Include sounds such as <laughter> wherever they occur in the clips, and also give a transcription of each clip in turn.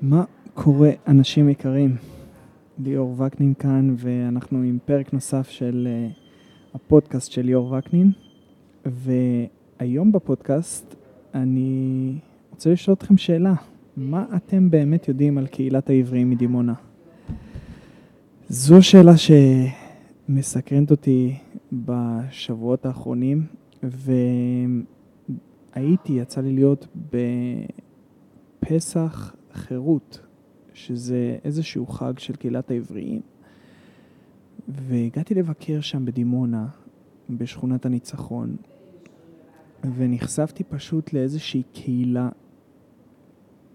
מה קורה, אנשים יקרים? ליאור וקנין כאן, ואנחנו עם פרק נוסף של uh, הפודקאסט של ליאור וקנין. והיום בפודקאסט אני רוצה לשאול אתכם שאלה. מה אתם באמת יודעים על קהילת העבריים מדימונה? זו שאלה שמסקרנת אותי בשבועות האחרונים, והייתי, יצא לי להיות בפסח חירות, שזה איזשהו חג של קהילת העבריים, והגעתי לבקר שם בדימונה, בשכונת הניצחון, ונחשפתי פשוט לאיזושהי קהילה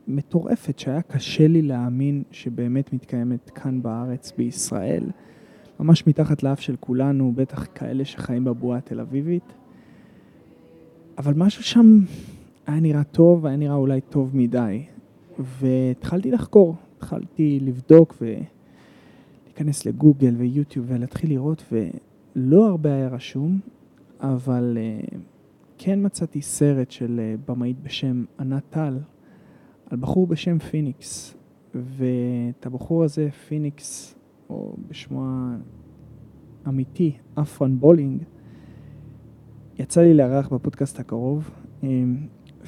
מטורפת שהיה קשה לי להאמין שבאמת מתקיימת כאן בארץ, בישראל, ממש מתחת לאף של כולנו, בטח כאלה שחיים בבועה התל אביבית. אבל משהו שם היה נראה טוב, היה נראה אולי טוב מדי. והתחלתי לחקור, התחלתי לבדוק ולהיכנס לגוגל ויוטיוב ולהתחיל לראות, ולא הרבה היה רשום, אבל uh, כן מצאתי סרט של uh, במאית בשם ענת טל, על בחור בשם פיניקס, ואת הבחור הזה, פיניקס, או בשמו האמיתי, אפרן בולינג, יצא לי לארח בפודקאסט הקרוב. אמ,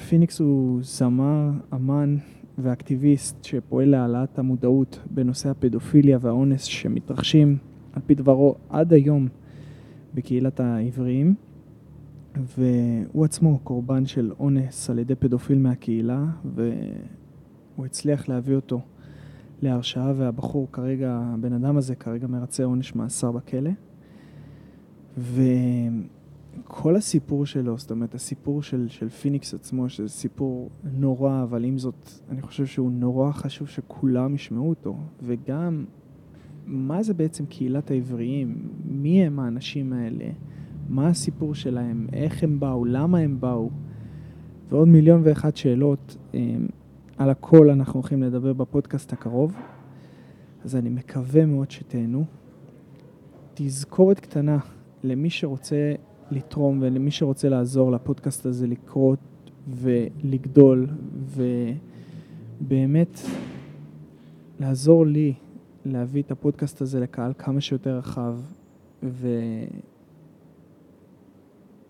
פיניקס הוא זמר, אמן ואקטיביסט שפועל להעלאת המודעות בנושא הפדופיליה והאונס שמתרחשים, על פי דברו, עד היום בקהילת העבריים. והוא עצמו קורבן של אונס על ידי פדופיל מהקהילה, והוא הצליח להביא אותו להרשעה, והבחור כרגע, הבן אדם הזה כרגע מרצה עונש מאסר בכלא. וכל הסיפור שלו, זאת אומרת, הסיפור של, של פיניקס עצמו, שזה סיפור נורא, אבל עם זאת, אני חושב שהוא נורא חשוב שכולם ישמעו אותו. וגם, מה זה בעצם קהילת העבריים? מי הם האנשים האלה? מה הסיפור שלהם, איך הם באו, למה הם באו, ועוד מיליון ואחת שאלות. אמ, על הכל אנחנו הולכים לדבר בפודקאסט הקרוב, אז אני מקווה מאוד שתהנו. תזכורת קטנה למי שרוצה לתרום ולמי שרוצה לעזור לפודקאסט הזה לקרות ולגדול ובאמת לעזור לי להביא את הפודקאסט הזה לקהל כמה שיותר רחב ו...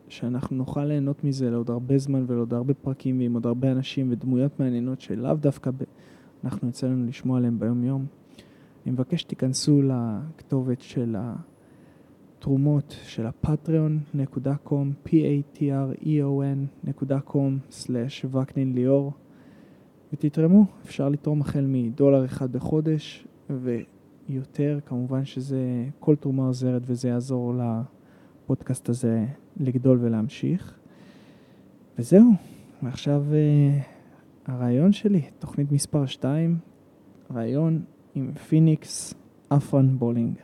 שאנחנו נוכל ליהנות מזה לעוד הרבה זמן ולעוד הרבה פרקים ועם עוד הרבה אנשים ודמויות מעניינות שלאו דווקא ב... אנחנו יוצא לנו לשמוע עליהם ביום יום. אני מבקש שתיכנסו לכתובת של התרומות של הפטריון.com, p-a-t-r-e-o-n.com/וקנין ליאור ותתרמו, אפשר לתרום החל מדולר אחד בחודש ויותר, כמובן שזה כל תרומה עוזרת וזה יעזור לפודקאסט הזה לגדול ולהמשיך. וזהו, ועכשיו uh, הרעיון שלי, תוכנית מספר 2, רעיון עם פיניקס אפרן בולינג.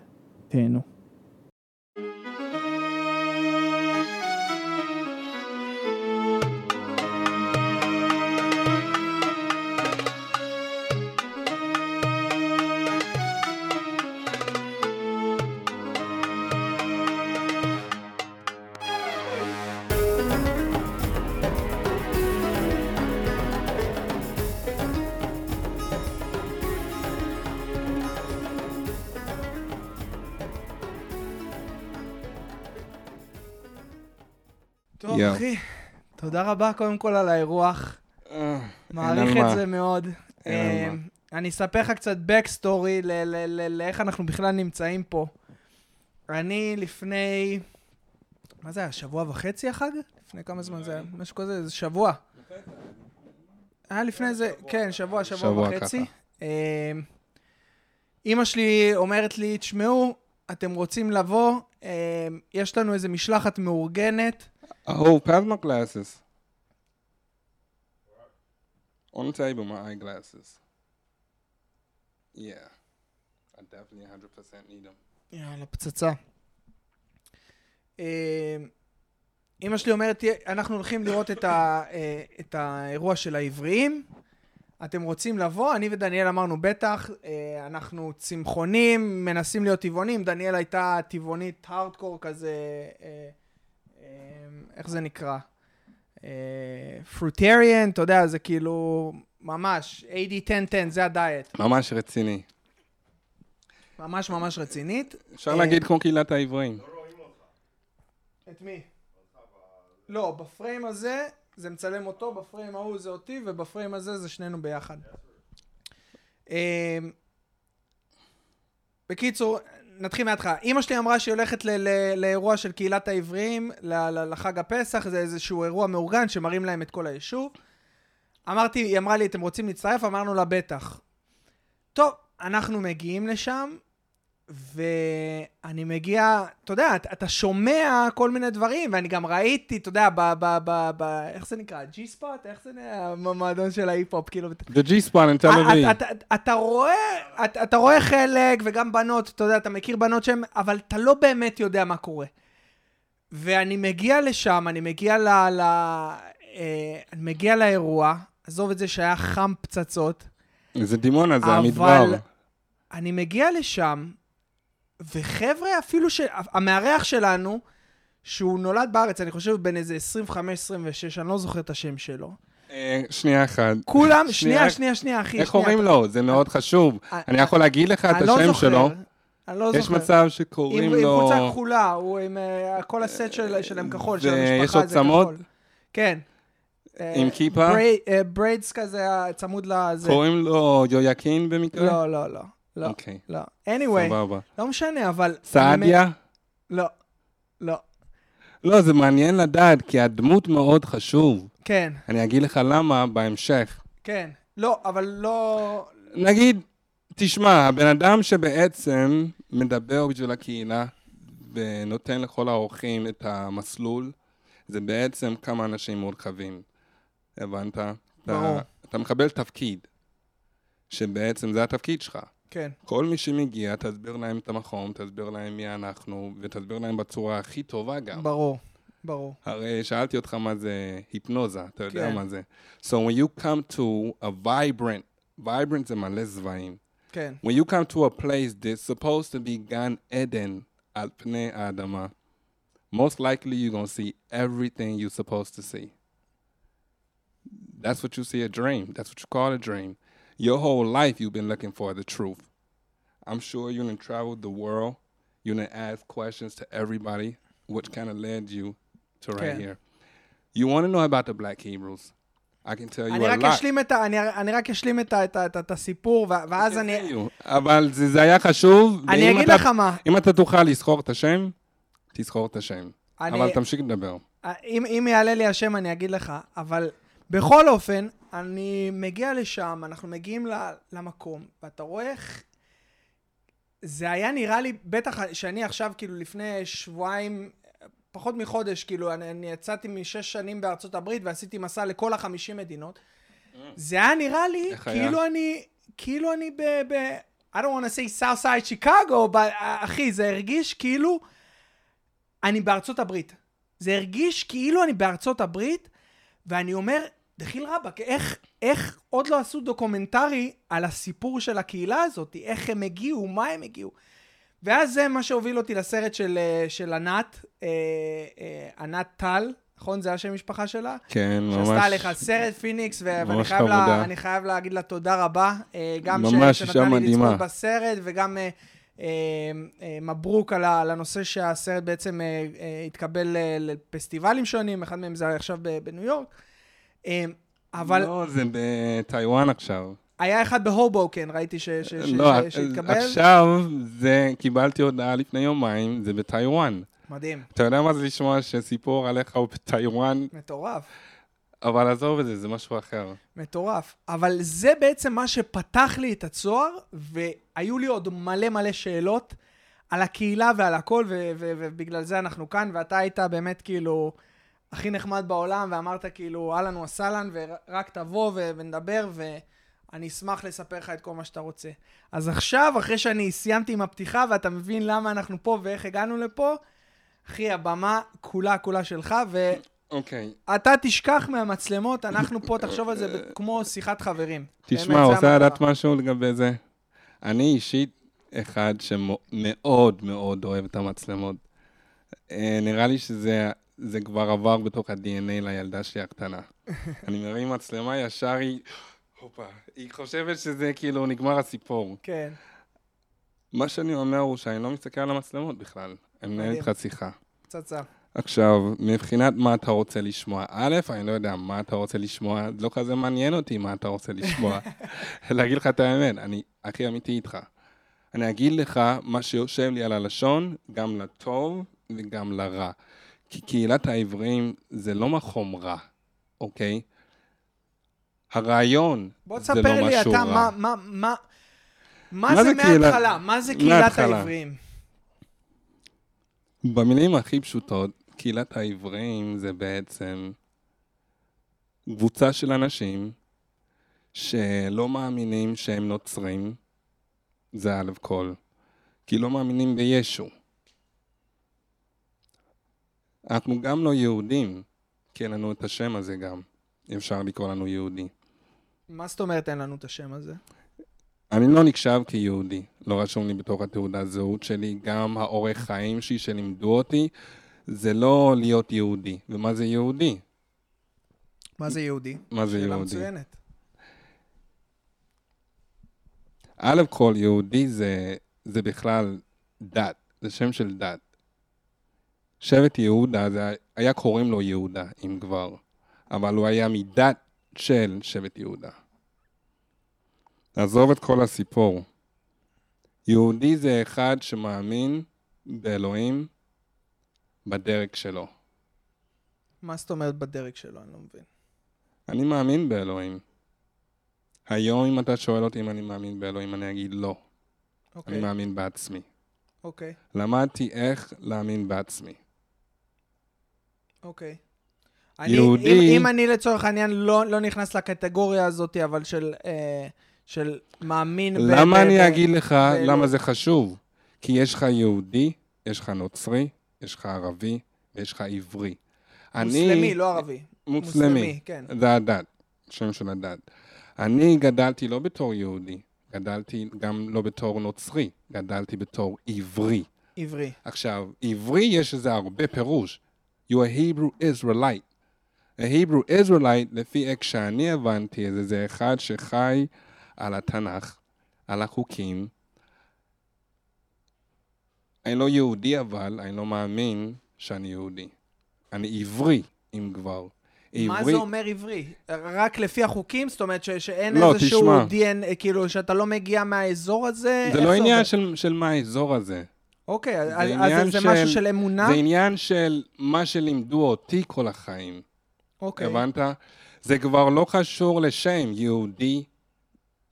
תהנו. רבה קודם כל על האירוח. אה, מעריך את זה מאוד. אה, אני אספר לך קצת backstory לאיך אנחנו בכלל נמצאים פה. אני לפני, מה זה היה, שבוע וחצי החג? לפני כמה זמן זה היה? משהו כזה, זה שבוע. היה לפני איזה, כן, שבוע, שבוע וחצי. אה, אימא שלי אומרת לי, תשמעו, אתם רוצים לבוא, יש לנו איזה משלחת מאורגנת. Oh, my glasses. On the table, my eyeglasses. Yeah. I definitely 100% need them. יאללה, פצצה. אמא שלי אומרת, אנחנו הולכים לראות את, ה, את האירוע של העבריים. אתם רוצים לבוא? אני ודניאל אמרנו, בטח, אנחנו צמחונים, מנסים להיות טבעונים. דניאל הייתה טבעונית הארדקור כזה, איך זה נקרא? פרוטריאן, אתה יודע, זה כאילו ממש, AD 10-10, זה הדיאט. ממש רציני. ממש ממש רצינית. אפשר אה, להגיד כמו קהילת העברים. את מי? לא, בפריים הזה זה מצלם אותו, בפריים ההוא זה אותי, ובפריים הזה זה שנינו ביחד. אה, בקיצור, נתחיל מההתחלה. אימא שלי אמרה שהיא הולכת לאירוע של קהילת העבריים, לחג הפסח, זה איזשהו אירוע מאורגן שמראים להם את כל היישוב. אמרתי, היא אמרה לי, אתם רוצים להצטרף? אמרנו לה, בטח. טוב, אנחנו מגיעים לשם, ואני מגיע, אתה יודע, אתה, שומע כל מיני דברים, ואני גם ראיתי, אתה יודע, ב... ב, ב, ב איך זה נקרא? ג'י ספוט? איך זה נקרא? המועדון של ההיפ-הופ, כאילו... The G-Spot in תל אתה, אביב. אתה, רואה, אתה, אתה רואה חלק, וגם בנות, אתה יודע, אתה מכיר בנות שהן, אבל אתה לא באמת יודע מה קורה. ואני מגיע לשם, אני מגיע ל... ל אה, אני מגיע לאירוע, עזוב את זה שהיה חם פצצות, זה דימונה, זה אבל- המדבר. אני מגיע לשם, וחבר'ה, אפילו ש... המארח שלנו, שהוא נולד בארץ, אני חושב בין איזה 25-26, אני לא זוכר את השם שלו. אה, שנייה אחת. כולם, שנייה, שנייה, שנייה, אחי. איך אומרים לו? זה מאוד חשוב. אה, אני יכול להגיד לך את לא השם שלו. אני לא זוכר. יש מצב עם, שקוראים עם לו... חולצה כחולה, הוא עם uh, כל הסט של, שלהם כחול, של המשפחה זה? כחול. כן. עם כיפה? בריידס כזה אה, צמוד לזה. קוראים לו יויקין במקרה? לא, לא, לא. לא, אוקיי, לא. anyway, סבבה. לא משנה, אבל... סעדיה? לא, לא. לא, זה מעניין לדעת, כי הדמות מאוד חשוב. כן, אני אגיד לך למה בהמשך. כן. לא, אבל לא... נגיד, תשמע, הבן אדם שבעצם מדבר בשביל הקהילה ונותן לכל האורחים את המסלול, זה בעצם כמה אנשים מורכבים. הבנת? ברור. אתה, אתה מקבל תפקיד, שבעצם זה התפקיד שלך. כן, כל מי שמגיע, תסביר להם את המקום, תסביר להם מי אנחנו, ותסביר להם בצורה הכי טובה גם. ברור, ברור. הרי שאלתי אותך מה זה היפנוזה, אתה יודע כן. מה זה. So when you come to a vibrant, vibrant זה מלא זבעים. כן, When you come to a place that's supposed to be גן עדן על פני האדמה, most likely you're gonna see everything you're supposed to see. That's what you see a dream. That's what you call a dream. Your whole life you've been looking for the truth. I'm sure you done traveled the world. You done asked questions to everybody, which kind of led you to right Okay. here. You want to know about the Black Hebrews? I can tell you אני a רק lot. אשלים את ה- אני- אני רק אשלים את ה- את ה- את ה- את הסיפור, ו- ואז אני... אבל זה, זה היה חשוב. אני ואם אגיד אתה- לך מה. אם אתה תוכל לזכור את השם, תזכור את השם. אני- אבל תמשיך לדבר. אם, אם יעלה לי השם אני אגיד לך, אבל בכל אופן, אני מגיע לשם, אנחנו מגיעים למקום, ואתה רואה איך... זה היה נראה לי, בטח שאני עכשיו, כאילו לפני שבועיים, פחות מחודש, כאילו, אני, אני יצאתי משש שנים בארצות הברית ועשיתי מסע לכל החמישים מדינות. זה היה נראה לי, איך היה? כאילו אני, כאילו אני ב... ב I don't want to say South Side Chicago, but, אחי, זה הרגיש כאילו אני בארצות הברית. זה הרגיש כאילו אני בארצות הברית, ואני אומר, דחיל רבאק, איך, איך עוד לא עשו דוקומנטרי על הסיפור של הקהילה הזאת, איך הם הגיעו, מה הם הגיעו. ואז זה מה שהוביל אותי לסרט של, אה, של ענת, אה, אה, ענת טל, נכון? זה השם משפחה שלה? כן, ממש. שעשתה עליך סרט פיניקס, ו- ואני חייב, לה, חייב להגיד לה תודה רבה. אה, גם ממש אישה שנתנה לי מדהימה. לצפות בסרט, וגם אה, אה, אה, מברוק על, הנושא שהסרט בעצם אה, אה, התקבל אה, לפסטיבלים שונים, אחד מהם זה עכשיו בניו יורק. אה, אבל לא, זה בטיוואן עכשיו. היה אחד בהובוקן, ראיתי ש- ש- ש- לא, ש- שהתקבל. עכשיו זה, קיבלתי הודעה לפני יומיים, זה בטיוואן. מדהים, אתה יודע מה זה לשמוע שסיפור עליך הוא בטיוואן? מטורף. אבל עזוב את זה, זה משהו אחר. מטורף. אבל זה בעצם מה שפתח לי את הצוהר, והיו לי עוד מלא מלא שאלות על הקהילה ועל הכל, ובגלל זה אנחנו כאן, ואתה היית באמת כאילו הכי נחמד בעולם, ואמרת כאילו, אהלן וסהלן, ורק תבוא ו- ונדבר, ואני אשמח לספר לך את כל מה שאתה רוצה. אז עכשיו, אחרי שאני סיימתי עם הפתיחה, ואתה מבין למה אנחנו פה ואיך הגענו לפה, אחי, הבמה כולה כולה שלך, ו... אוקיי. אתה תשכח מהמצלמות, אנחנו פה, תחשוב על זה ב- כמו שיחת חברים. תשמע, רוצה. לדעת משהו לגבי זה? אני אישית אחד שמאוד מאוד אוהב את המצלמות. אה, נראה לי שזה זה כבר עבר בתוך ה-DNA לילדה שלי הקטנה. <laughs> אני מרים מצלמה, ישר היא... הופה, היא חושבת שזה כאילו נגמר הסיפור. כן. מה שאני אומר הוא שאני לא מסתכל על המצלמות בכלל. אני מנהל. איתך שיחה. פצצה. עכשיו, מבחינת מה אתה רוצה לשמוע, א', אני לא יודע מה אתה רוצה לשמוע, לא כזה מעניין אותי מה אתה רוצה לשמוע. <laughs> <laughs> להגיד לך את האמת, אני הכי אמיתי איתך. אני אגיד לך מה שיושב לי על הלשון, גם לטוב וגם לרע. כי קהילת העבריים זה לא מקום רע, אוקיי? הרעיון בוא זה לא תספר לי משהו אתה, רע. מה, מה, מה, מה זה זה מההתחלה? מה זה קהילת מההתחלה. העבריים? במילים הכי פשוטות, קהילת העבריים זה בעצם קבוצה של אנשים שלא מאמינים שהם נוצרים, זה א' כל, כי לא מאמינים בישו. אנחנו גם לא יהודים, כי אין לנו את השם הזה גם. אפשר לקרוא לנו יהודי. מה זאת אומרת אין לנו את השם הזה? אני לא נחשב כיהודי, לא רשום לי בתוך התעודת זהות שלי, גם האורך חיים שלי שלימדו אותי, זה לא להיות יהודי. ומה זה יהודי? מה זה יהודי? מה זה שאלה יהודי? מצוינת. א' כל יהודי זה, זה בכלל דת, זה שם של דת. שבט יהודה, זה היה קוראים לו יהודה, אם כבר, אבל הוא היה מדת של שבט יהודה. עזוב את כל הסיפור. יהודי זה אחד שמאמין באלוהים בדרג שלו. מה זאת אומרת בדרג שלו? אני לא מבין. אני מאמין באלוהים. היום אם אתה שואל אותי אם אני מאמין באלוהים, אני אגיד לא. אני אוקיי, מאמין בעצמי. אוקיי, למדתי איך להאמין בעצמי. אוקיי. אני, יהודי- אם, אם אני לצורך העניין לא, לא נכנס לקטגוריה הזאת, אבל של, אה, של מאמין ב... למה ב- אני ב- אגיד לך באלוהים. למה זה חשוב? כי יש לך יהודי, יש לך נוצרי, יש לך ערבי ויש לך עברי. מוסלמי, לא ערבי. מוסלמי. כן. זה הדת, שם של הדת. אני גדלתי לא בתור יהודי, גדלתי גם לא בתור נוצרי, גדלתי בתור עברי. עברי. עכשיו, עברי יש לזה הרבה פירוש. You a Hebrew Israelite. A Hebrew Israelite, לפי איך שאני הבנתי את זה, זה אחד שחי על התנ"ך, על החוקים. אני לא יהודי אבל, אני לא מאמין שאני יהודי. אני עברי, אם כבר. מה עברי- זה אומר עברי? רק לפי החוקים? זאת אומרת ש- שאין לא, איזשהו. DNA, כאילו שאתה לא מגיע מהאזור הזה? זה לא עניין? של, של מה האזור הזה. אוקיי, אז- אז זה של- משהו של אמונה? זה עניין של מה שלימדו אותי כל החיים. אוקיי. הבנת? זה כבר לא קשור לשם, יהודי,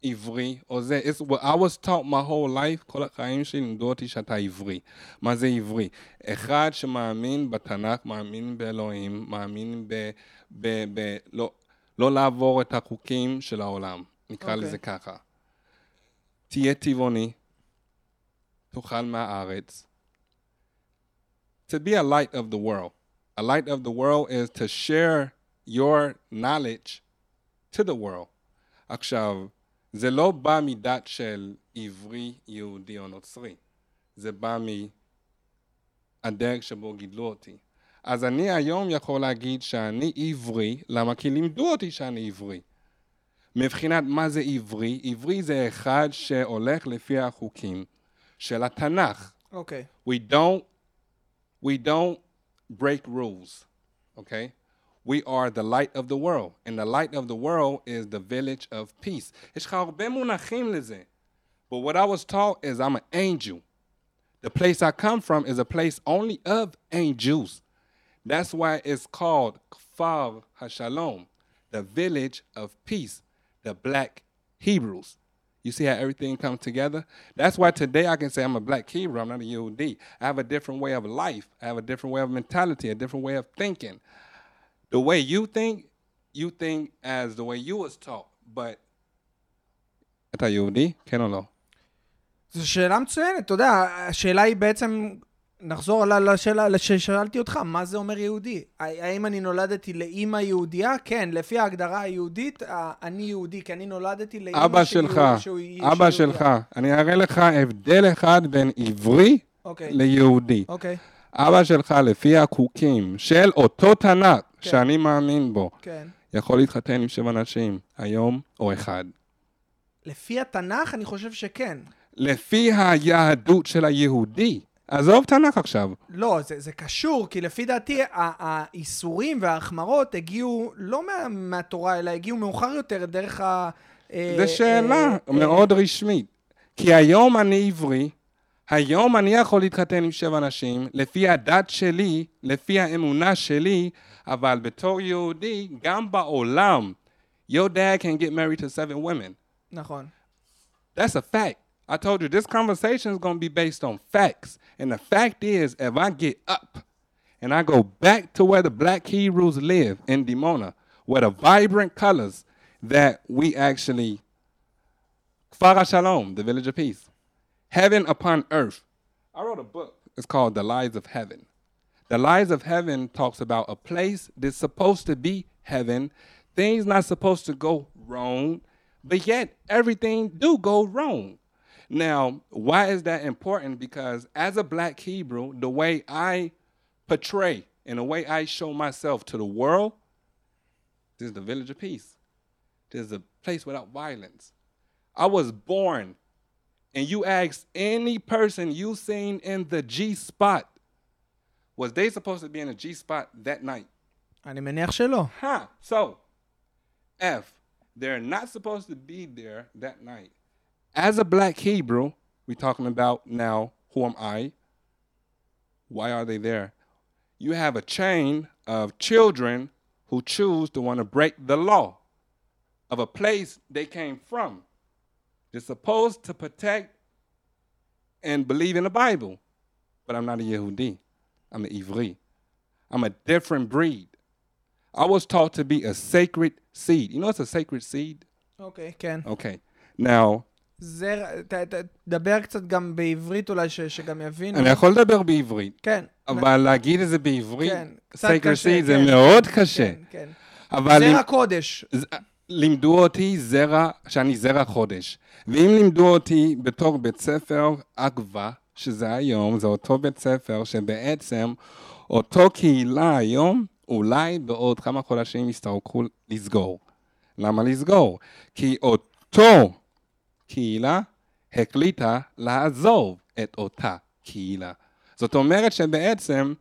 עברי, או זה. It's what I was taught my whole life, כל החיים שלי לימדו אותי שאתה עברי. מה זה עברי? אחד שמאמין בתנ"ך, מאמין באלוהים, מאמין ב... ב, ב לא, לא לעבור את החוקים של העולם. נקרא אוקיי. לזה ככה. תהיה טבעוני, תאכל מהארץ. To be a light of the world. A light of the world is to share your knowledge to the world. עכשיו, זה לא בא מדת של עברי, יהודי או נוצרי. זה בא מהדרך שבו גידלו אותי. אז אני היום יכול להגיד שאני עברי, למה? כי לימדו אותי שאני עברי. מבחינת מה זה עברי, עברי זה אחד שהולך לפי החוקים של התנ"ך. אוקיי. We don't we don't break rules. Okay? We are the light of the world. And the light of the world is the village of peace. יש לך הרבה מונחים לזה. But what I was taught is I'm an angel. The place I come from is a place only of angels. That's why it's called Kfar HaShalom, the village of peace, the black Hebrews. You see how everything comes together? That's why today I can say I'm a black Hebrew, I'm not a Yehudi. I have a different way of life. I have a different way of mentality, a different way of thinking. The way you think, you think as the way you was taught. But אתה יהודי? כן או לא? זו שאלה מצוינת, אתה יודע, השאלה היא בעצם, נחזור על השאלה ששאלתי אותך, מה זה אומר יהודי? האם אני נולדתי לאימא יהודייה? כן, לפי ההגדרה היהודית, אני יהודי, כי אני נולדתי לאימא אבא שלך, שהוא- אבא שלך. יהודייה. אני אראה לך הבדל אחד בין עברי אוקיי, ליהודי. אוקיי, אבא שלך, לפי החוקים של אותו תנ"ך כן. שאני מאמין בו, כן. יכול להתחתן עם שבע נשים, היום או אחד. לפי התנ"ך, אני חושב שכן. לפי היהדות של היהודי, עזוב תנ"ך עכשיו. לא, זה, זה קשור, כי לפי דעתי, האיסורים וההחמרות הגיעו לא מה, מהתורה, אלא הגיעו מאוחר יותר דרך ה... אה, זו שאלה אה, מאוד רשמית. כי היום אני עברי, היום אני יכול להתחתן עם שבע נשים, לפי הדת שלי, לפי האמונה שלי, אבל בתור יהודי, גם בעולם, your dad can get married to seven women. נכון. That's a fact. I told you this conversation is going to be based on facts. And the fact is, if I get up and I go back to where the black Hebrews live in Dimona, where the vibrant colors that we actually, Kfar Shalom, the village of peace, heaven upon earth. I wrote a book. It's called The Lies of Heaven. The Lies of Heaven talks about a place that's supposed to be heaven, things not supposed to go wrong, but yet everything do go wrong. Now, why is that important? Because as a black Hebrew, the way I portray and the way I show myself to the world, this is the village of peace. This is a place without violence. I was born, and you ask any person you seen in the G spot, was they supposed to be in the G spot that night? אני מניח שלא. Huh. So, F, they're not supposed to be there that night. as a black Hebrew, we're talking about now, who am I? Why are they there? You have a chain of children who choose to want to break the law of a place they came from. They're supposed to protect and believe in the Bible, but I'm not a Yehudi. I'm an Ivri. I'm a different breed. I was taught to be a sacred seed. You know it's a sacred seed? Okay, Ken. Okay. Now, זרע, ת- ת- תדבר קצת גם בעברית אולי, ש- שגם יבינו. אני יכול לדבר בעברית, כן. אבל להגיד את זה בעברית, כן, קצת קשה, seed זה כן. מאוד קשה. כן, כן. אבל זרע אם- קודש. ז- לימדו אותי זרע, שאני זרע חודש. ואם לימדו אותי בתור בית ספר אגווה, שזה היום, זה אותו בית ספר שבעצם אותו קהילה היום, אולי בעוד כמה חודשים יצטרכו לסגור. למה לסגור? כי אותו קהילה החליטה לעזוב את אותה קהילה. זאת אומרת שבעצם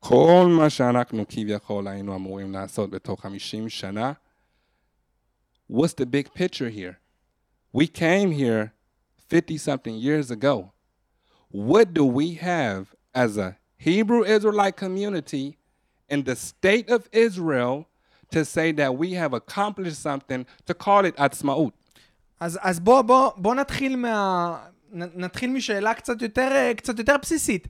כל מה שאנחנו כביכול היינו אמורים לעשות בתוך 50 שנה, what's the big picture here? We came here 50 something years ago. What do we have as a Hebrew Israelite community in the state of Israel to say that we have accomplished something to call it Atzmaut? אז, אז בוא, בוא, בוא נתחיל מה... נתחיל משאלה קצת יותר, אה, קצת יותר בסיסית.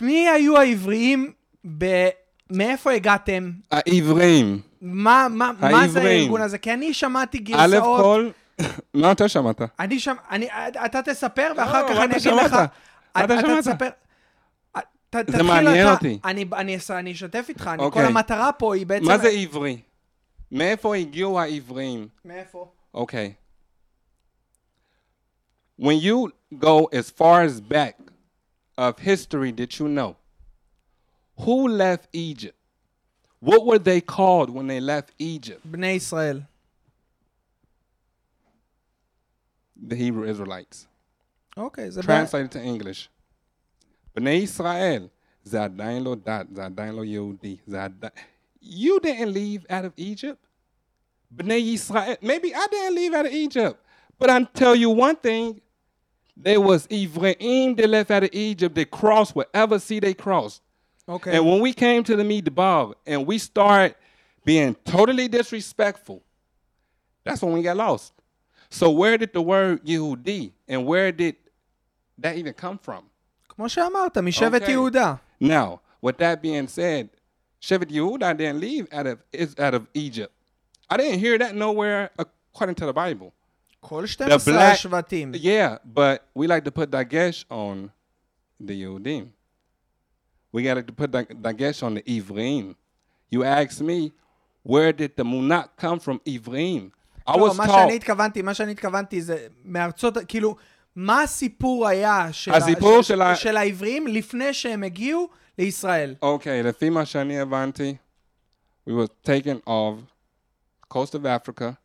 מי היו העבריים ב... מאיפה הגעתם? העברים. מה, מה, מה זה. הארגון הזה? כי אני שמעתי א' גרסאות... כל, <laughs> מה אתה שמעת? אני שם... אני, אתה תספר ואחר לא, כך מה אני אתה אגיד לך... שמעת? מה אתה שמעת? תספר... ת, זה תתחיל מעניין אתה, אותי. אני, אני, אס- אני אשתף איתך, אני, אוקיי. כל המטרה פה היא בעצם... מה זה עברי? מאיפה הגיעו העברים? מאיפה? Okay. When you go as far as back of history that you know, who left Egypt? What were they called when they left Egypt? בני ישראל. The Hebrew Israelites. אוקיי, זה... בעיה. Translated to English. בני ישראל, זה עדיין לא דת, זה עדיין לא יהודי, זה עדיין... You didn't leave out of Egypt. בני ישראל, maybe I didn't leave out of Egypt. But I tell you one thing, there was Ephraim that left out of Egypt that crossed whatever sea they crossed. אוקיי. And when we came to the Midbar and we started being totally disrespectful, that's when we got lost. So where did the word Yehudi and where did that even come from? כמו שאמרת, משבט אוקיי. יהודה. Now, with that being said, Shevet Yehuda didn't leave out of is out of Egypt. I didn't hear that nowhere according to the Bible. כל 12 black- השבטים. Yeah, but we like to put dagesh on the Yehudim. We got to put dag- dagesh on the Ivrim. You ask me, where did the Munak come from Ivrim? I לא, was מה taught. שאני התכוונתי, מה שאני התכוונתי זה מארצות, כאילו, מה הסיפור היה של, הסיפור ה, של ה- של העבריים לפני שהם הגיעו לישראל? אוקיי, לפי מה שאני הבנתי, We were taken off coast of Africa,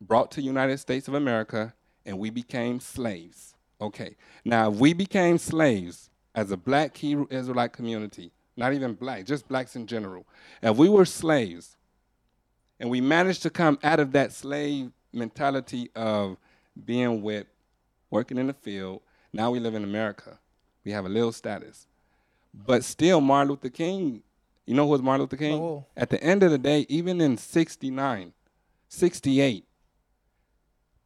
brought to United States of America, and we became slaves. Okay. Now, if we became slaves as a black Hebrew Israelite community, not even black, just blacks in general, if we were slaves and we managed to come out of that slave mentality of being whipped, working in the field. Now we live in America. We have a little status. But still, Martin Luther King, you know who was Martin Luther King? Oh. At the end of the day, even in 69, 68,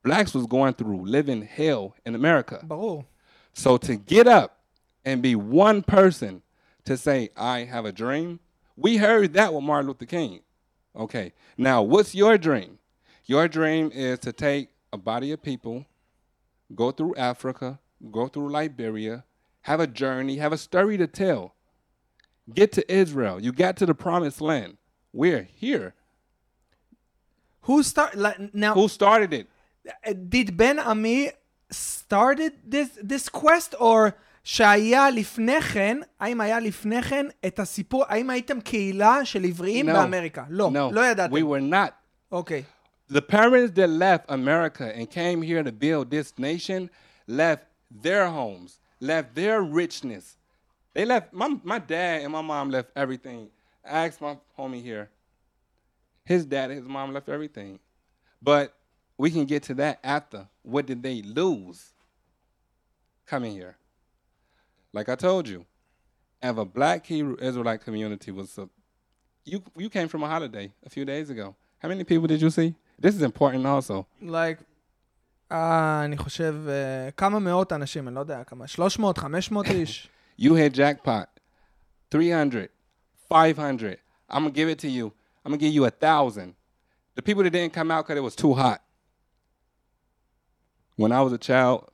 blacks was going through living hell in America. Oh. So to get up and be one person to say, I have a dream, we heard that with Martin Luther King. Okay, now what's your dream? Your dream is to take a body of people go through Africa, go through Liberia, have a journey, have a story to tell. Get to Israel. You got to the promised land. We're here. Who start like, now? Who started it? did Ben Ami started this this quest or שהיה לפני כן, האם היה לפני כן את הסיפור, האם הייתם קהילה של עבריים No. באמריקה? לא, No. לא ידעתם. We were not. אוקיי. The parents that left America and came here to build this nation left their homes, left their richness. They left, my, my dad and my mom left everything. I asked my homie here. His dad and his mom left everything. But we can get to that after. What did they lose coming here? Like I told you, if a black Hebrew Israelite community was a, you you came from a holiday a few days ago. How many people did you see? This is important also. like, אה, אני חושב, אה, כמה מאות אנשים, אני לא יודע כמה, 300, <laughs> 500 איש. You hit jackpot. 300, 500. I'm going to give it to you. I'm going to give you a thousand. The people that didn't come out because it was too hot. When I was a child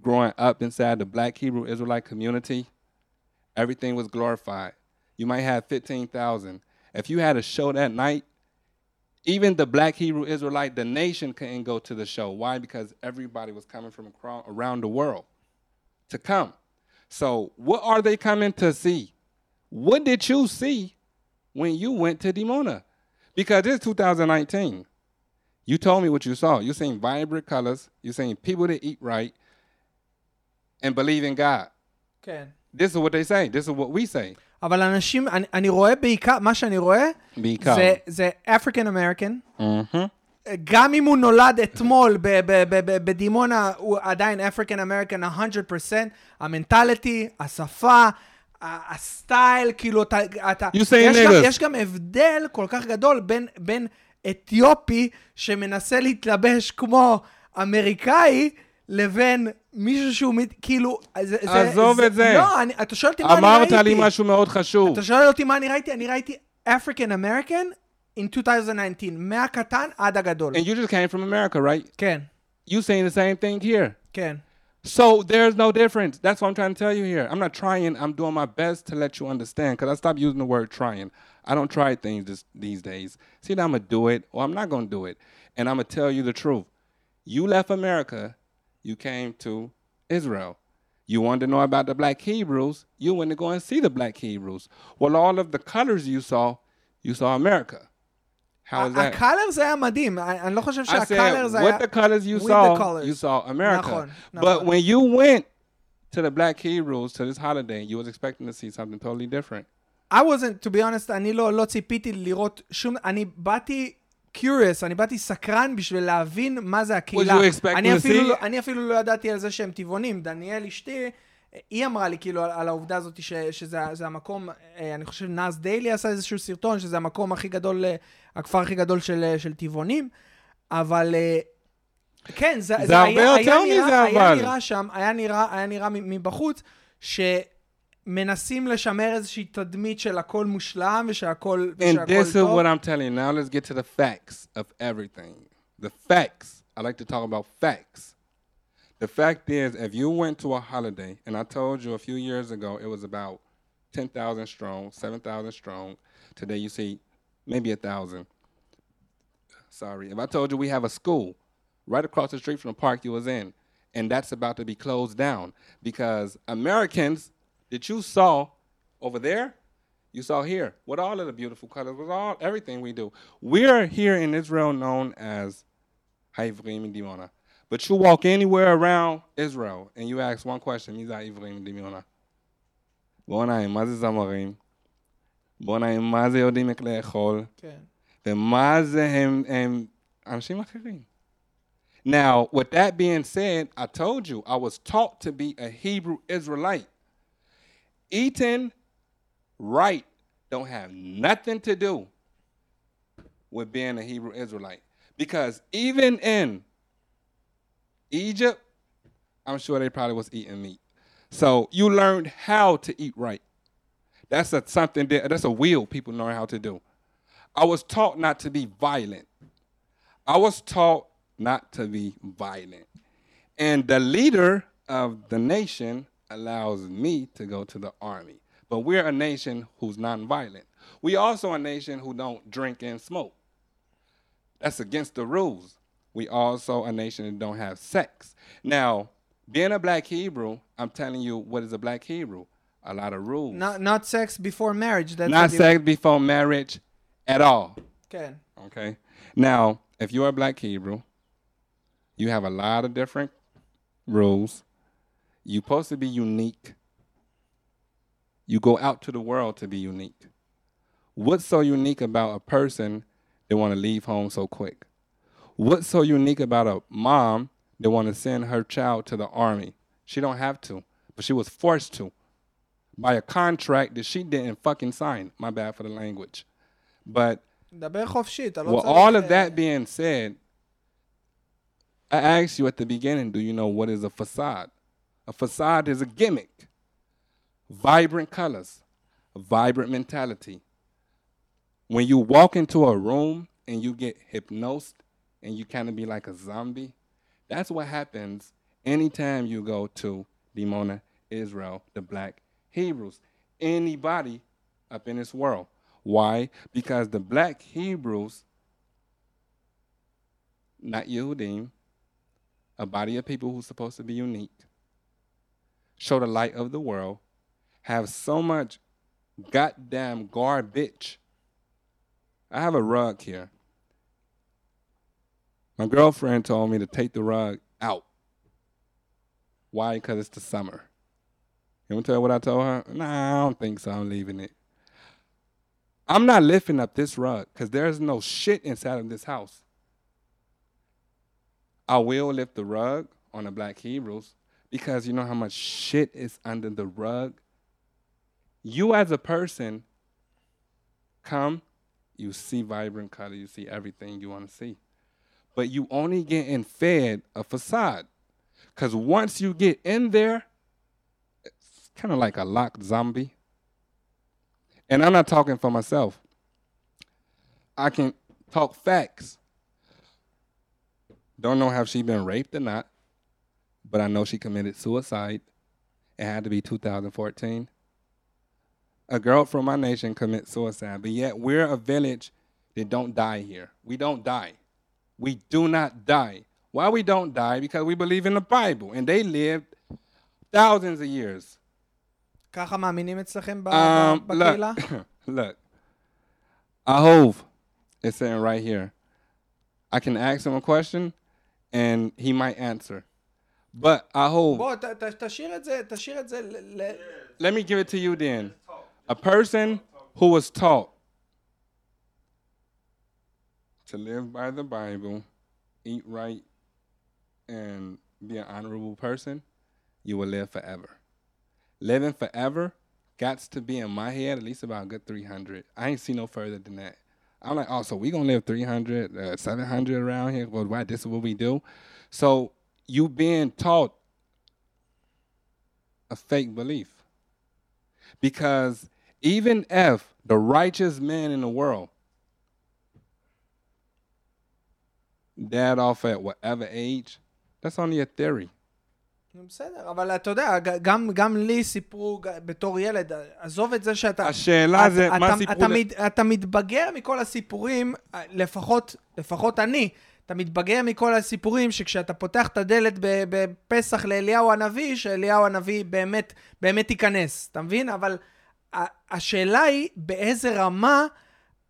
growing up inside the black Hebrew Israelite community, everything was glorified. You might have 15,000. If you had a show that night, even the black Hebrew Israelite, the nation couldn't go to the show. Why? Because everybody was coming from around the world to come. So, what are they coming to see? What did you see when you went to Dimona? Because it's 2019. You told me what you saw. You seen vibrant colors. You seen people that eat right and believe in God. כן. This is what they say. This is what we say. אבל אנשים, אני, אני רואה בעיקר, מה שאני רואה, בעיקר. זה, זה African American. Mm-hmm. גם אם הוא נולד אתמול ב- ב- ב- ב- בדימונה, הוא עדיין African American 100%, המנטליטי, השפה, הסטייל, כאילו, אתה... אתה You יש, גם. יש גם הבדל כל כך גדול בין, בין אתיופי שמנסה להתלבש כמו אמריקאי, לבין מישהו שהוא, מת- כאילו... זה, זה, עזוב את זה. לא, אני, אתה שואל אותי מה אני אמרת ראיתי. לי משהו מאוד חשוב. אתה שואל אותי מה אני ראיתי? אני ראיתי African American in 2019, מהקטן עד הגדול. And you just came from America, right? כן, You saying the same thing here. כן. So there's no difference. That's what I'm trying to tell you here. I'm not trying. I'm doing my best to let you understand because I stopped using the word trying. I don't try things this, these days. See, I'm going to do it or I'm not going to do it. And I'm going to tell you the truth. You left America. You came to Israel. You wanted to know about the black Hebrews. You went to go and see the black Hebrews. Well, all of the colors you saw, you saw America. How is that? הקלר זה היה מדהים, אני אני לא חושב I שהקלר said, זה היה... what the colors you with the saw, colors. you saw America. נכון, But נכון. when you went to the Black Hebrews to this holiday, you was expecting to see something totally different. I wasn't, to be honest, אני לא, לא ציפיתי לראות שום... אני באתי curious, אני באתי סקרן בשביל להבין מה זה הקהילה. אני אפילו? לא, אני אפילו לא ידעתי על זה שהם טבעונים. דניאל אשתי, היא אמרה לי כאילו על, על העובדה הזאת ש, שזה זה המקום, אה, אני חושב נאז דיילי עשה איזשהו סרטון, שזה המקום הכי גדול, אה, הכפר הכי גדול של, אה, של טבעונים, אבל... כן, זה, זה הרבה היה, יותר היה מזה, נראה, היה אבל. נראה שם, היה נראה, היה נראה מבחוץ, שמנסים לשמר איזושהי תדמית של הכל מושלם ושהכל, And ושהכל this is טוב. what I'm telling you. Now let's get to the facts of everything. The facts. I like to talk about facts. The fact is, if you went to a holiday, and I told you a few years ago it was about 10,000 strong, 7,000 strong. Today you see maybe a 1,000. Sorry. If I told you we have a school right across the street from the park you was in, and that's about to be closed down because Americans that you saw over there, You saw here, with all of the beautiful colors, with all everything we do. We're here in Israel known as Haivrim Dimona. But you walk anywhere around Israel and you ask one question, מי זה העברים דמיונה? בואו נעים, מה זה זמרים? בואו נעים, מה זה יודעים איך לאכול? כן. ומה זה הם, הם אנשים אחרים? Now, with that being said, I told you I was taught to be a Hebrew Israelite. Eating right don't have nothing to do with being a Hebrew Israelite. Because even in Egypt, I'm sure they probably was eating meat. So you learned how to eat right. That's a something that, that's a wheel people learn how to do. I was taught not to be violent. I was taught not to be violent. And the leader of the nation allows me to go to the army. But we're a nation who's nonviolent. We also a nation who don't drink and smoke. That's against the rules. We also a nation that don't have sex. Now, being a black Hebrew, I'm telling you what is a black Hebrew? A lot of rules. Not, not sex before marriage. That's Not what you- sex before marriage at all. כן. Okay. Now, if you're a black Hebrew, you have a lot of different rules. You're supposed to be unique. You go out to the world to be unique. What's so unique about a person that want to leave home so quick? What's so unique about a mom that want to send her child to the army? She don't have to, but she was forced to by a contract that she didn't fucking sign. My bad for the language. But with all of that being said, I asked you at the beginning, do you know what is a facade? A facade is a gimmick. Vibrant colors, vibrant mentality. When you walk into a room and you get hypnosed and you kind of be like a zombie, that's what happens anytime you go to Dimona, Israel, the black Hebrews. Anybody up in this world. Why? Because the black Hebrews, not Yehudim, a body of people who's supposed to be unique, show the light of the world, have so much goddamn garbage. I have a rug here. My girlfriend told me to take the rug out. Why? Because it's the summer. You want to tell her what I told her? Nah, I don't think so. I'm leaving it. I'm not lifting up this rug because there's no shit inside of this house. I will lift the rug on the black Hebrews because you know how much shit is under the rug. You as a person come, you see vibrant color, you see everything you want to see. But you only getting fed a facade. Cause once you get in there, it's kind of like a locked zombie. And I'm not talking for myself. I can talk facts. Don't know have she been raped or not, but I know she committed suicide. It had to be 2014. A girl from my nation commit suicide, but yet we're a village that don't die here. We don't die. We do not die. Why we don't die? Because we believe in the Bible, and they lived thousands of years. ככה מאמינים אצלכם ב- Um, ב- בקהילה? look, <laughs> look. Ahov is sitting right here. I can ask him a question, and he might answer. But Ahov, בוא, ת- ת- תשאיר את זה, תשאיר את זה ל... ל- let me give it to you then. A person who was taught to live by the Bible, eat right, and be an honorable person, you will live forever. Living forever got to be in my head at least about a good 300. I ain't see no further than that. I'm like, oh, so we gonna live 300, uh, 700 around here? Well, why? This is what we do. So you being taught a fake belief. Because even if the righteous man in the world died off at whatever age, that's only a theory. נו, בסדר, אבל אתה יודע, ג- גם, גם לי סיפרו ג- בתור ילד, עזוב את זה שאתה... השאלה אתה- זה, מה אתה- סיפרו... אתה, ל- מת, אתה מתבגר מכל הסיפורים, לפחות, לפחות אני, אתה מתבגר מכל הסיפורים שכשאתה פותח את הדלת בפסח לאליהו הנביא, שאליהו הנביא באמת, באמת ייכנס, אתה מבין? אבל השאלה היא באיזה רמה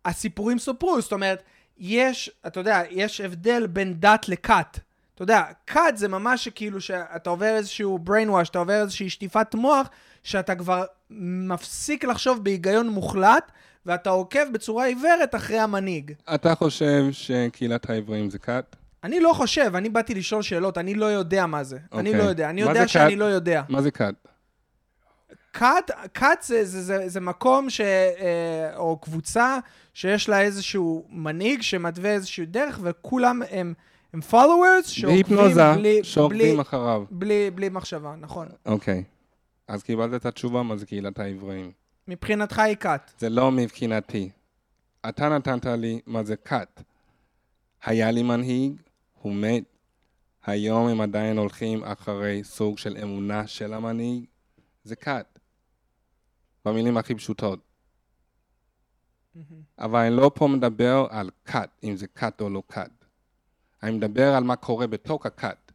הסיפורים סופרו. זאת אומרת, יש, אתה יודע, יש הבדל בין דת לכת. אתה יודע, כת זה ממש כאילו שאתה עובר איזשהו brainwash, אתה עובר איזושהי שטיפת מוח, שאתה כבר מפסיק לחשוב בהיגיון מוחלט, ואתה עוקב בצורה עיוורת אחרי המנהיג. אתה חושב שקהילת העברים זה כת? אני לא חושב, אני באתי לשאול שאלות, אני לא יודע מה זה. אני אוקיי. לא יודע, אני יודע שאני? לא יודע. מה זה כת? כת, כת זה, זה, זה, זה מקום ש... אה, או קבוצה שיש לה איזשהו מנהיג שמתווה איזושהי דרך, וכולם הם, הם followers שעוקבים בלי, שעוקבים בלי, אחריו. בלי, בלי מחשבה, נכון. אוקיי. אז קיבלת את התשובה מה זה קהילת העברים. מבחינתך היא כת. זה לא מבחינתי. אתה נתנת לי מה זה כת. היה לי מנהיג, הוא מת. היום הם עדיין הולכים אחרי סוג של אמונה של המנהיג. זה כת. במילים הכי פשוטות. אבל אני לא פה מדבר על כת, אם זה כת או לא כת. אני מדבר על מה קורה בתוך הכת.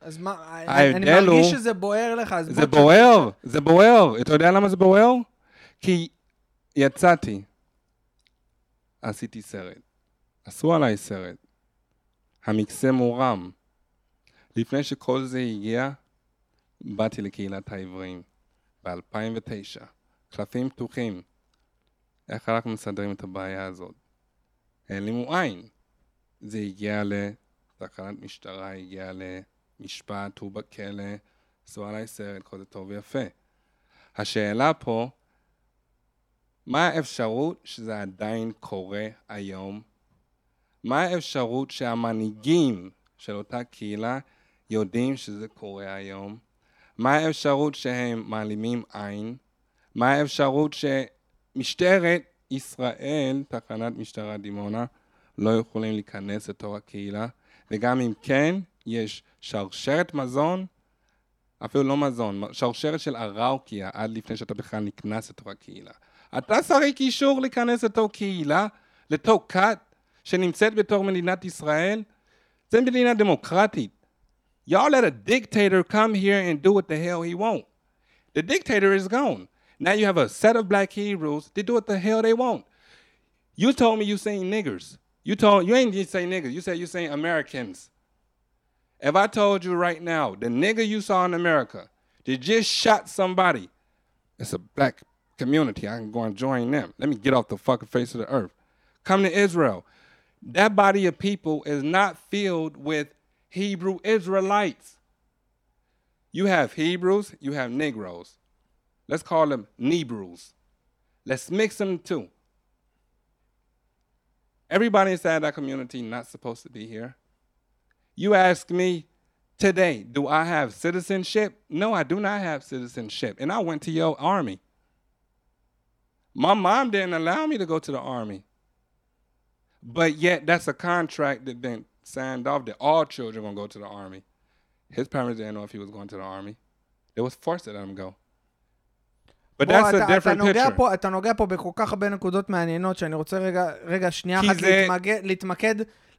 אז מה, אני, מרגיש הוא- שזה בוער לך, אז זה בוא בוער, זה בוער. אתה יודע למה זה בוער? כי יצאתי, עשיתי סרט. עשו עליי סרט. המקסה מורם. לפני שכל זה הגיע, באתי לקהילת העברים ב-2009. קלפים פתוחים. איך אנחנו מסדרים את הבעיה הזאת? העלימו עין. זה הגיע לתחנת משטרה, הגיע למשפט, הוא בכלא, עשו עליי סרט, כל זה טוב ויפה. השאלה פה, מה האפשרות שזה עדיין קורה היום? מה האפשרות שהמנהיגים של אותה קהילה יודעים שזה קורה היום? מה האפשרות שהם מעלימים עין? מה האפשרות שמשטרת ישראל, תחנת משטרה דימונה, לא יכולים להיכנס לתוך הקהילה? וגם אם כן, יש שרשרת מזון, אפילו לא מזון, שרשרת של אראוקיה עד לפני שאתה בכלל נכנס לתוך הקהילה. אתה צריך אישור להיכנס לתוך קהילה, לתוך כת שנמצאת בתוך מדינת ישראל? זו מדינה דמוקרטית. Y'all let a dictator come here and do what the hell he want. The dictator is gone. Now you have a set of black Hebrews. They do what the hell they want. You told me you saying niggers. You told you ain't say niggers. You said you saying Americans. If I told you right now, the nigger you saw in America, they just shot somebody. It's a black community. I can go and join them. Let me get off the fucking face of the earth. Come to Israel. That body of people is not filled with Hebrew Israelites. You have Hebrews, you have Negroes. Let's call them Nebrews. Let's mix them too. Everybody inside that community not supposed to be here. You ask me today, do I have citizenship? No, I do not have citizenship. And I went to your army. My mom didn't allow me to go to the army. But yet that's a contract that been signed off that all children gonna go to the army. His parents didn't know if he was going to the army. They was forced to let him go. But בוא, that's אתה, a אתה, different נוגע picture. פה, אתה נוגע פה בכל כך הרבה נקודות מעניינות, שאני רוצה רגע, רגע שנייה אחת זה- להתמקד, להתמקד,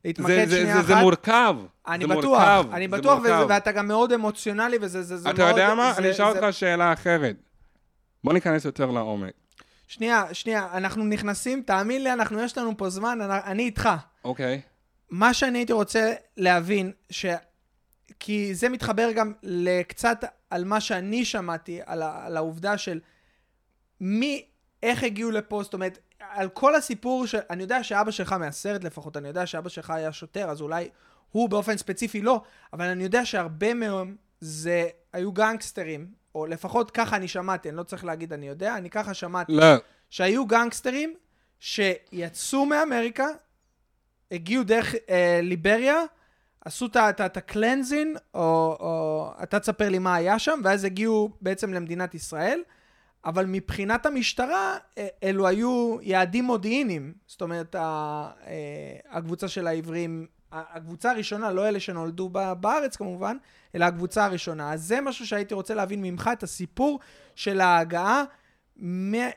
להתמקד זה, שנייה זה, אחת. זה מורכב. אני זה בטוח, מורכב, אני בטוח, וזה. ואתה גם מאוד אמוציונלי, וזה זה, זה אתה מאוד... יודע מה? זה, אני אשאל אותך שאלה אחרת. בוא ניכנס יותר לעומק. שנייה, שנייה, אנחנו נכנסים, תאמין לי, אנחנו, יש לנו פה זמן, אני, אני איתך. אוקיי. מה שאני הייתי רוצה להבין, ש... כי זה מתחבר גם לקצת על מה שאני שמעתי, על, ה... על העובדה של מי, איך הגיעו לפה, זאת אומרת, על כל הסיפור של... אני יודע שאבא שלך מהסרט לפחות, אני יודע שאבא שלך היה שוטר, אז אולי הוא באופן ספציפי לא, אבל אני יודע שהרבה מהם זה היו גנגסטרים, או לפחות ככה אני שמעתי, אני לא צריך להגיד אני יודע, אני ככה שמעתי. לא. שהיו גנגסטרים שיצאו מאמריקה, הגיעו דרך אה, ליבריה, עשו את הקלנזין, או, או אתה תספר לי מה היה שם, ואז הגיעו בעצם למדינת ישראל, אבל מבחינת המשטרה, אה, אלו היו יעדים מודיעיניים. זאת אומרת, אה, הקבוצה של העברים, הקבוצה הראשונה, לא אלה שנולדו בארץ כמובן, אלא הקבוצה הראשונה. אז זה משהו שהייתי רוצה להבין ממך, את הסיפור של ההגעה מ-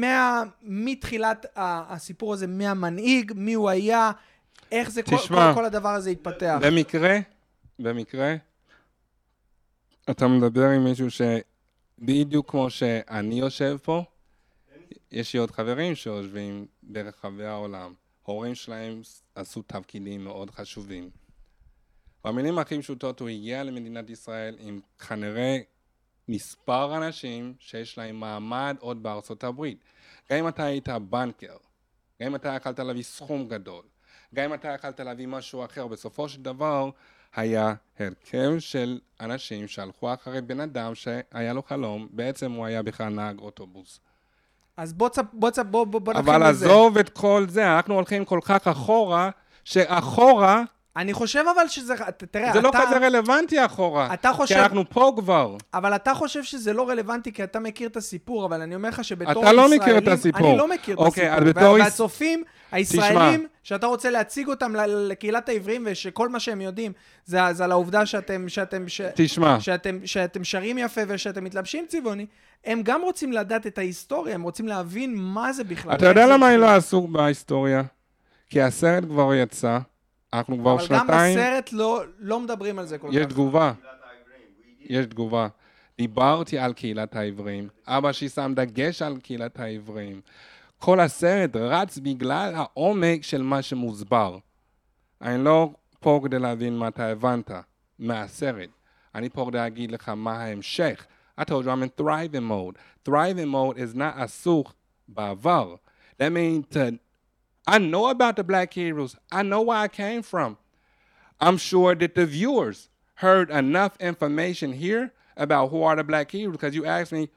מה, מתחילת הסיפור הזה, מהמנהיג, מי הוא היה, איך זה, כל, תשמע, כל, כל הדבר הזה התפתח. במקרה, במקרה, אתה מדבר עם מישהו שבדיוק כמו שאני יושב פה, יש לי עוד חברים שיושבים ברחבי העולם. ההורים שלהם עשו תפקידים מאוד חשובים. במילים הכי פשוטות, הוא הגיע למדינת ישראל עם כנראה מספר אנשים שיש להם מעמד עוד בארצות הברית. גם אם אתה היית בנקר, גם אם אתה יכלת להביא סכום גדול, גם אם אתה יכלת להביא משהו אחר, בסופו של דבר היה הרכב של אנשים שהלכו אחרי בן אדם שהיה לו חלום, בעצם הוא היה בכלל נהג אוטובוס. אז בוא צפ... בוא צפ... בוא, בוא, בוא נתחיל אבל בזה. עזוב את כל זה, אנחנו הולכים כל כך אחורה, שאחורה, אני חושב אבל שזה... תראה, זה לא אתה... כזה רלוונטי אחורה. אתה חושב- כי אנחנו פה כבר. אבל אתה חושב שזה לא רלוונטי כי אתה מכיר את הסיפור, אבל אני אומר לך שבתור אתה לא ישראלים... מכיר את הסיפור. אני לא מכיר את אוקיי, הסיפור. אז בתור והצופים הישראלים, שאתה רוצה להציג אותם לקהילת העברים, ושכל מה שהם יודעים זה, זה על העובדה שאתם, שאתם, ש... תשמע, שאתם, שאתם שרים יפה ושאתם מתלבשים צבעוני, הם גם רוצים לדעת את ההיסטוריה, הם רוצים להבין מה זה בכלל. אתה יודע למה התחיל. לא עסוק בהיסטוריה? כי הסרט כבר יצא, אנחנו כבר אבל גם שנתיים, בסרט לא, לא מדברים על זה כל יש כך. תגובה. יש תגובה. דיברתי על קהילת העברים, אבא שלי שם דגש על קהילת העברים. כל הסרט רץ בגלל העומק של מה שמוסבר. אני לא פה כדי להבין מה אתה הבנת מהסרט. אני פה כדי להגיד לך מה ההמשך. I told you I'm in thriving mode. Thriving mode is not עסוק בעבר. That means to, I know about the black Hebrews. I know where I came from. I'm sure that the viewers heard enough information here about who are the black Hebrews because you asked me,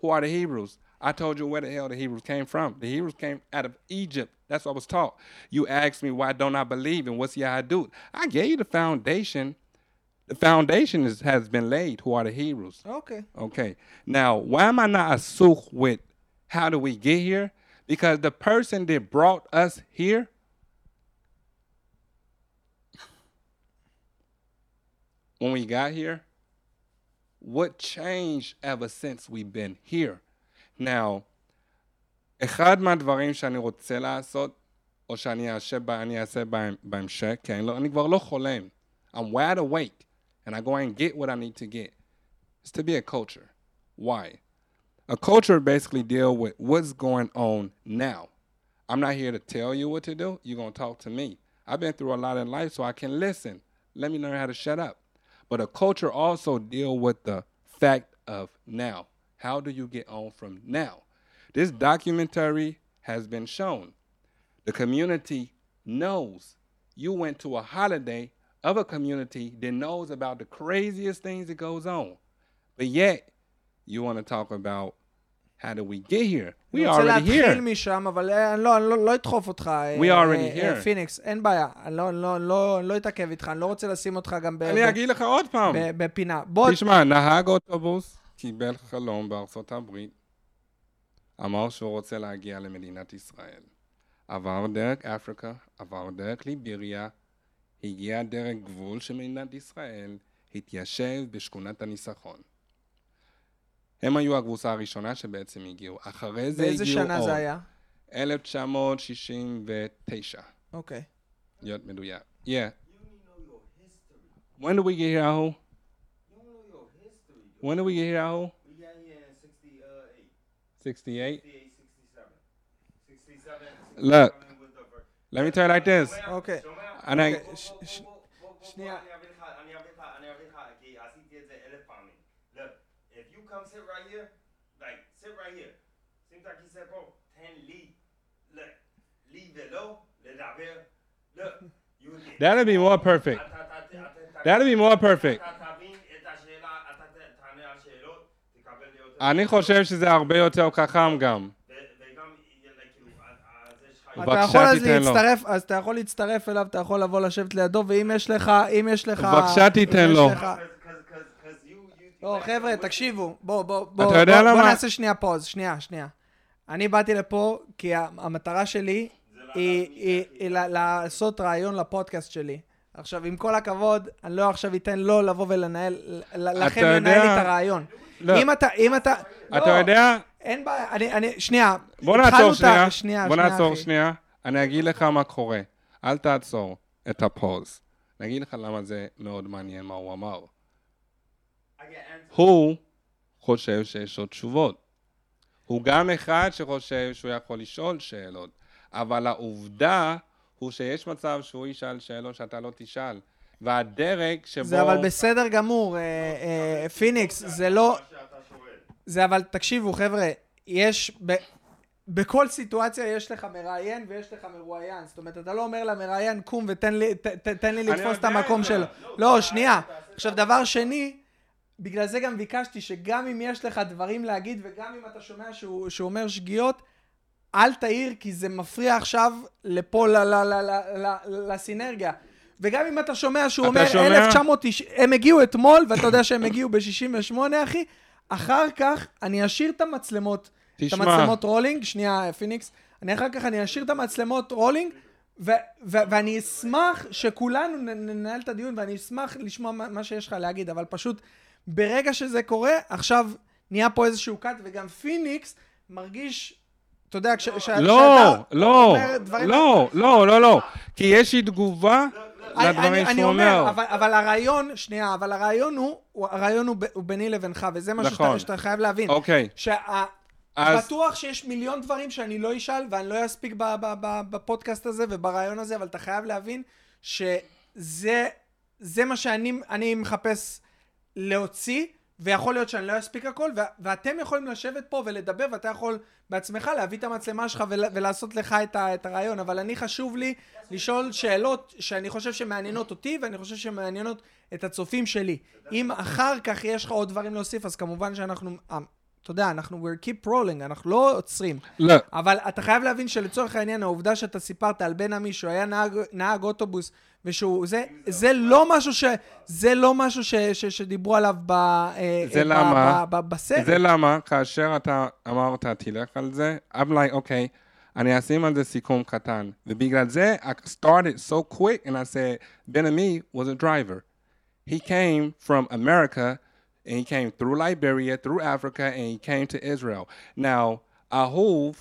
who are the Hebrews? I told you where the hell the Hebrews came from. The Hebrews came out of Egypt. That's what I was taught. You asked me why don't I believe and what's the I do? I gave you the foundation. The foundation is, has been laid. Who are the Hebrews? Okay. Okay. Now, why am I not a such with how do we get here? Because the person that brought us here when we got here, what changed ever since we've been here? Now, אחד מהדברים שאני רוצה לעשות, או שאני אעשה, בה- אני אעשה בהם- בהמשך, כי אני, לא, אני כבר לא חולם. I'm wide awake, and I go and get what I need to get is to be a culture. Why? A culture basically deal with what's going on now. I'm not here to tell you what to do. You're gonna talk to me. I've been through a lot in life, so I can listen. Let me learn how to shut up. But a culture also deal with the fact of now. How do you get on from now? This documentary has been shown. The community knows you went to a holiday of a community that knows about the craziest things that goes on. But yet, you want to talk about how did we get here? We אני רוצה already להתחיל here. משם, אבל אה, אני לא, אני לא, לא אדחוף אותך. אה, We already אה, אה, here. פיניקס, אין בעיה. אני לא, לא, לא, לא אתעכב איתך, אני לא רוצה לשים אותך גם ב, אני ב, אגיד לך עוד פעם. ב, בפינה. בוא, תשמע, נהג אוטובוס קיבל חלום בארצות הברית, אמר שהוא רוצה להגיע למדינת ישראל. עבר דרך אפריקה, עבר דרך ליבריה, הגיע דרך גבול של מדינת ישראל, התיישב בשכונת הניסחון. הם היו הקבוצה הראשונה שבעצם הגיעו. אחרי זה הגיעו באיזה שנה עוד. זה היה? 1969, אוקיי. להיות מדויק. Yeah. When did we get here? When did we get here, Ahu? We got here in 68, 68? 68, 67. 67, Look. 67 was the first. Let me tell you like this. אוקיי. And I, אוקיי, ש- ש- שנייה. אני אביא לך, אני אביא לך, אני אביא לך, כי עשיתי את זה אלף פעמים. Look, if you come sit right here, like, sit right here. שים את הכיסא פה, תן לי, look, לי ולא, לדבר. Look, <laughs> you get... that'll be more perfect. אתה- אתה- אתה- אתה- That'll be more perfect. אני חושב שזה הרבה יותר חכם גם. אתה יכול אז. להצטרף, אז אתה יכול להצטרף אליו, אתה יכול לבוא לשבת לידו, ואם יש לך, אם יש לך... בבקשה, תיתן לו. לא, חבר'ה, תקשיבו, בוא, בוא, בוא, אתה יודע בוא, בוא למה- נעשה שנייה פוז, שנייה, שנייה. אני באתי לפה כי המטרה שלי היא, לעשות רעיון לפודקאסט שלי. עכשיו, עם כל הכבוד, אני לא עכשיו אתן לו לבוא ולנהל, לכם לנהל לי את הרעיון. לא. אם אתה, אם אתה... אתה לא, יודע, אין בעיה, אני, אני, שנייה. בוא נעצור שנייה. שנייה, בוא נעצור. שנייה. אני אגיד לך מה קורה. אל תעצור את הפוז. אני אגיד לך למה זה מאוד מעניין מה הוא אמר. הוא חושב שיש עוד תשובות. הוא גם אחד שחושב שהוא יכול לשאול שאלות, אבל העובדה הוא שיש מצב שהוא ישאל שאלות שאתה לא תשאל. והדרג שבו... זה אבל בסדר גמור, אה, אה, פיניקס, זה לא... זה אבל, תקשיבו, חבר'ה, יש... ב... בכל סיטואציה יש לך מראיין ויש לך מרואיין. זאת אומרת, אתה לא אומר למראיין, קום ותן לי, ת, ת, תן לי לתפוס את המקום זה. שלו. לא, שנייה. עכשיו, דבר שני, בגלל זה גם ביקשתי שגם אם יש לך דברים להגיד וגם אם אתה שומע שהוא, שהוא אומר שגיאות, אל תעיר, כי זה מפריע עכשיו לפה, ל- ל- ל- ל- ל- לסינרגיה. וגם אם אתה שומע שהוא אתה אומר שומע? 1990, הם הגיעו אתמול, ואתה יודע שהם הגיעו ב-68, אחי, אחר כך אני אשאיר את המצלמות, את תשמע. המצלמות רולינג, שנייה, פיניקס, אני אחר כך אני אשאיר את המצלמות רולינג, ו- ו- ואני אשמח שכולנו נ- ננהל את הדיון, ואני אשמח לשמוע מה, מה שיש לך להגיד, אבל פשוט ברגע שזה קורה, עכשיו נהיה פה איזשהו קאט, וגם פיניקס מרגיש, אתה יודע, לא, כשאתה לא, דברים- לא, לא, לא, לא. כי יש לי תגובה אני- לדברים שהוא אומר. אבל, אבל הרעיון, שנייה, אבל הרעיון הוא, הרעיון הוא, ב- הוא ביני לבינך, וזה משהו נכון. שאתה, שאתה חייב להבין. אוקיי, שה... אז- בטוח שיש מיליון דברים שאני לא אשאל ואני לא אספיק ב- ב- ב- בפודקאסט הזה וברעיון הזה, אבל אתה חייב להבין שזה זה מה שאני אני מחפש להוציא, ויכול להיות שאני לא אספיק הכל, ו- ואתם יכולים לשבת פה ולדבר, ואתה יכול בעצמך להביא את המצלמה שלך ול- ולעשות לך את, ה- את הרעיון, אבל אני חשוב לי לשאול שאלות שאני חושב שמעניינות אותי, ואני חושב שמעניינות את הצופים שלי. אם אחר כך יש לך עוד דברים להוסיף, אז כמובן שאנחנו... אה, אתה יודע, אנחנו, we're keep rolling, אנחנו לא עוצרים. לא, אבל אתה חייב להבין שלצורך העניין, העובדה שאתה סיפרת על בן עמי שהוא היה נהג, נהג אוטובוס, ושהוא, זה, זה לא משהו ש... זה לא משהו ש, ש, שדיברו עליו ב... אה, זה אה, למה? ב, ב, בסרט. זה למה כאשר אתה אמרת תלך על זה, I'm like, אוקיי, אני אשים על זה סיכום קטן. ובגלל זה I started so quick and I said, בן עמי was a driver. He came from America and he came through Liberia, through Africa, and he came to Israel. Now, Ahuv,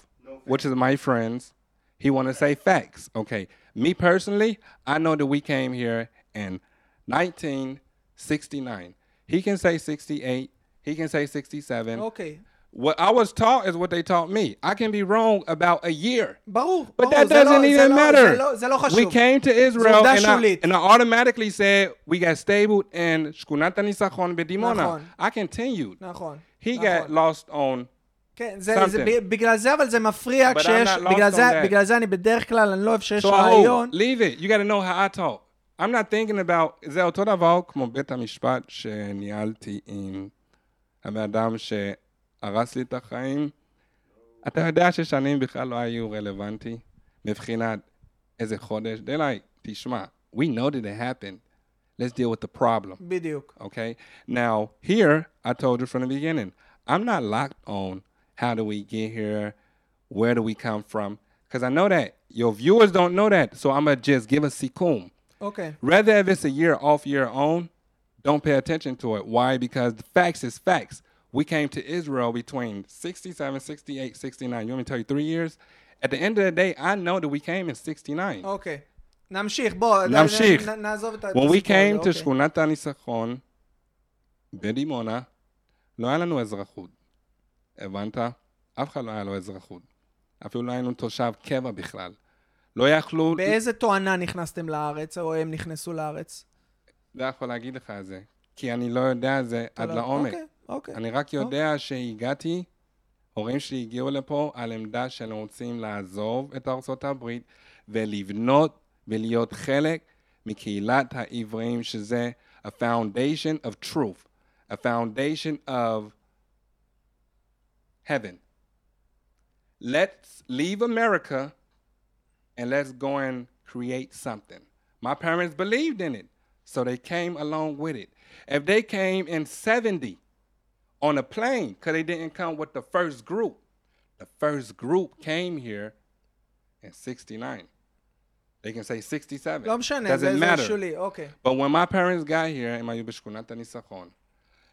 which is my friends, he want to say facts. Okay, me personally, I know that we came here in 1969. He can say 68. He can say 67. Okay. What I was taught is what they taught me. I can be wrong about a year. but that doesn't even matter. we came to Israel and I, and I automatically said we got stabled in Shkunat Nisachon Bedimona. I continued. He got lost on כן, זה, זה, בגלל זה, אבל זה מפריע But כשיש, בגלל זה. בגלל זה אני בדרך כלל, אני לא אוהב שיש So רעיון. oh, leave it. You got to know how I talk. I'm not thinking about, זה אותו דבר כמו בית המשפט שניהלתי עם הבן אדם שהרס לי את החיים. אתה יודע ששנים בכלל לא היו רלוונטי מבחינת איזה חודש. They're like, תשמע, we know that it happened. Let's deal with the problem. בדיוק. Okay. Now, here, I told you from the beginning, I'm not locked on how do we get here, where do we come from, because I know that your viewers don't know that. So I'm going to just give a sikum. אוקיי. Rather if it's a year off, year on, don't pay attention to it. Why? Because the facts is facts. We came to Israel between 67, 68, 69. You want me to tell you three years? At the end of the day, I know that we came in 69. אוקיי. נמשיך, בוא. נמשיך. נ- נ- נעזוב את ה- את When we הסיפור הזה, came to אוקיי. שכונת הניצחון בדימונה, לא היה לנו אזרחות. הבנת? אף אחד לא היה לו אזרחות. אפילו לא היינו תושב קבע בכלל. לא יכלו... באיזה תואנה נכנסתם לארץ, או הם נכנסו לארץ? לא יכול להגיד לך את זה. כי אני לא יודע את זה עד לא- לעומק. אוקיי, אוקיי. אני רק יודע שהגעתי, הורים שלי הגיעו לפה על עמדה שהם רוצים לעזוב את ארצות הברית ולבנות ולהיות חלק מקהילת העבריים, שזה a foundation of truth, a foundation of heaven. Let's leave America and let's go and create something. My parents believed in it, so they came along with it. If they came in 70 on a plane, because they didn't come with the first group, the first group came here in 69. They can say 67. לא משנה, Doesn't זה זה matter. שולי, אוקיי. But when my parents got here, הם היו בשכונת הניצחון.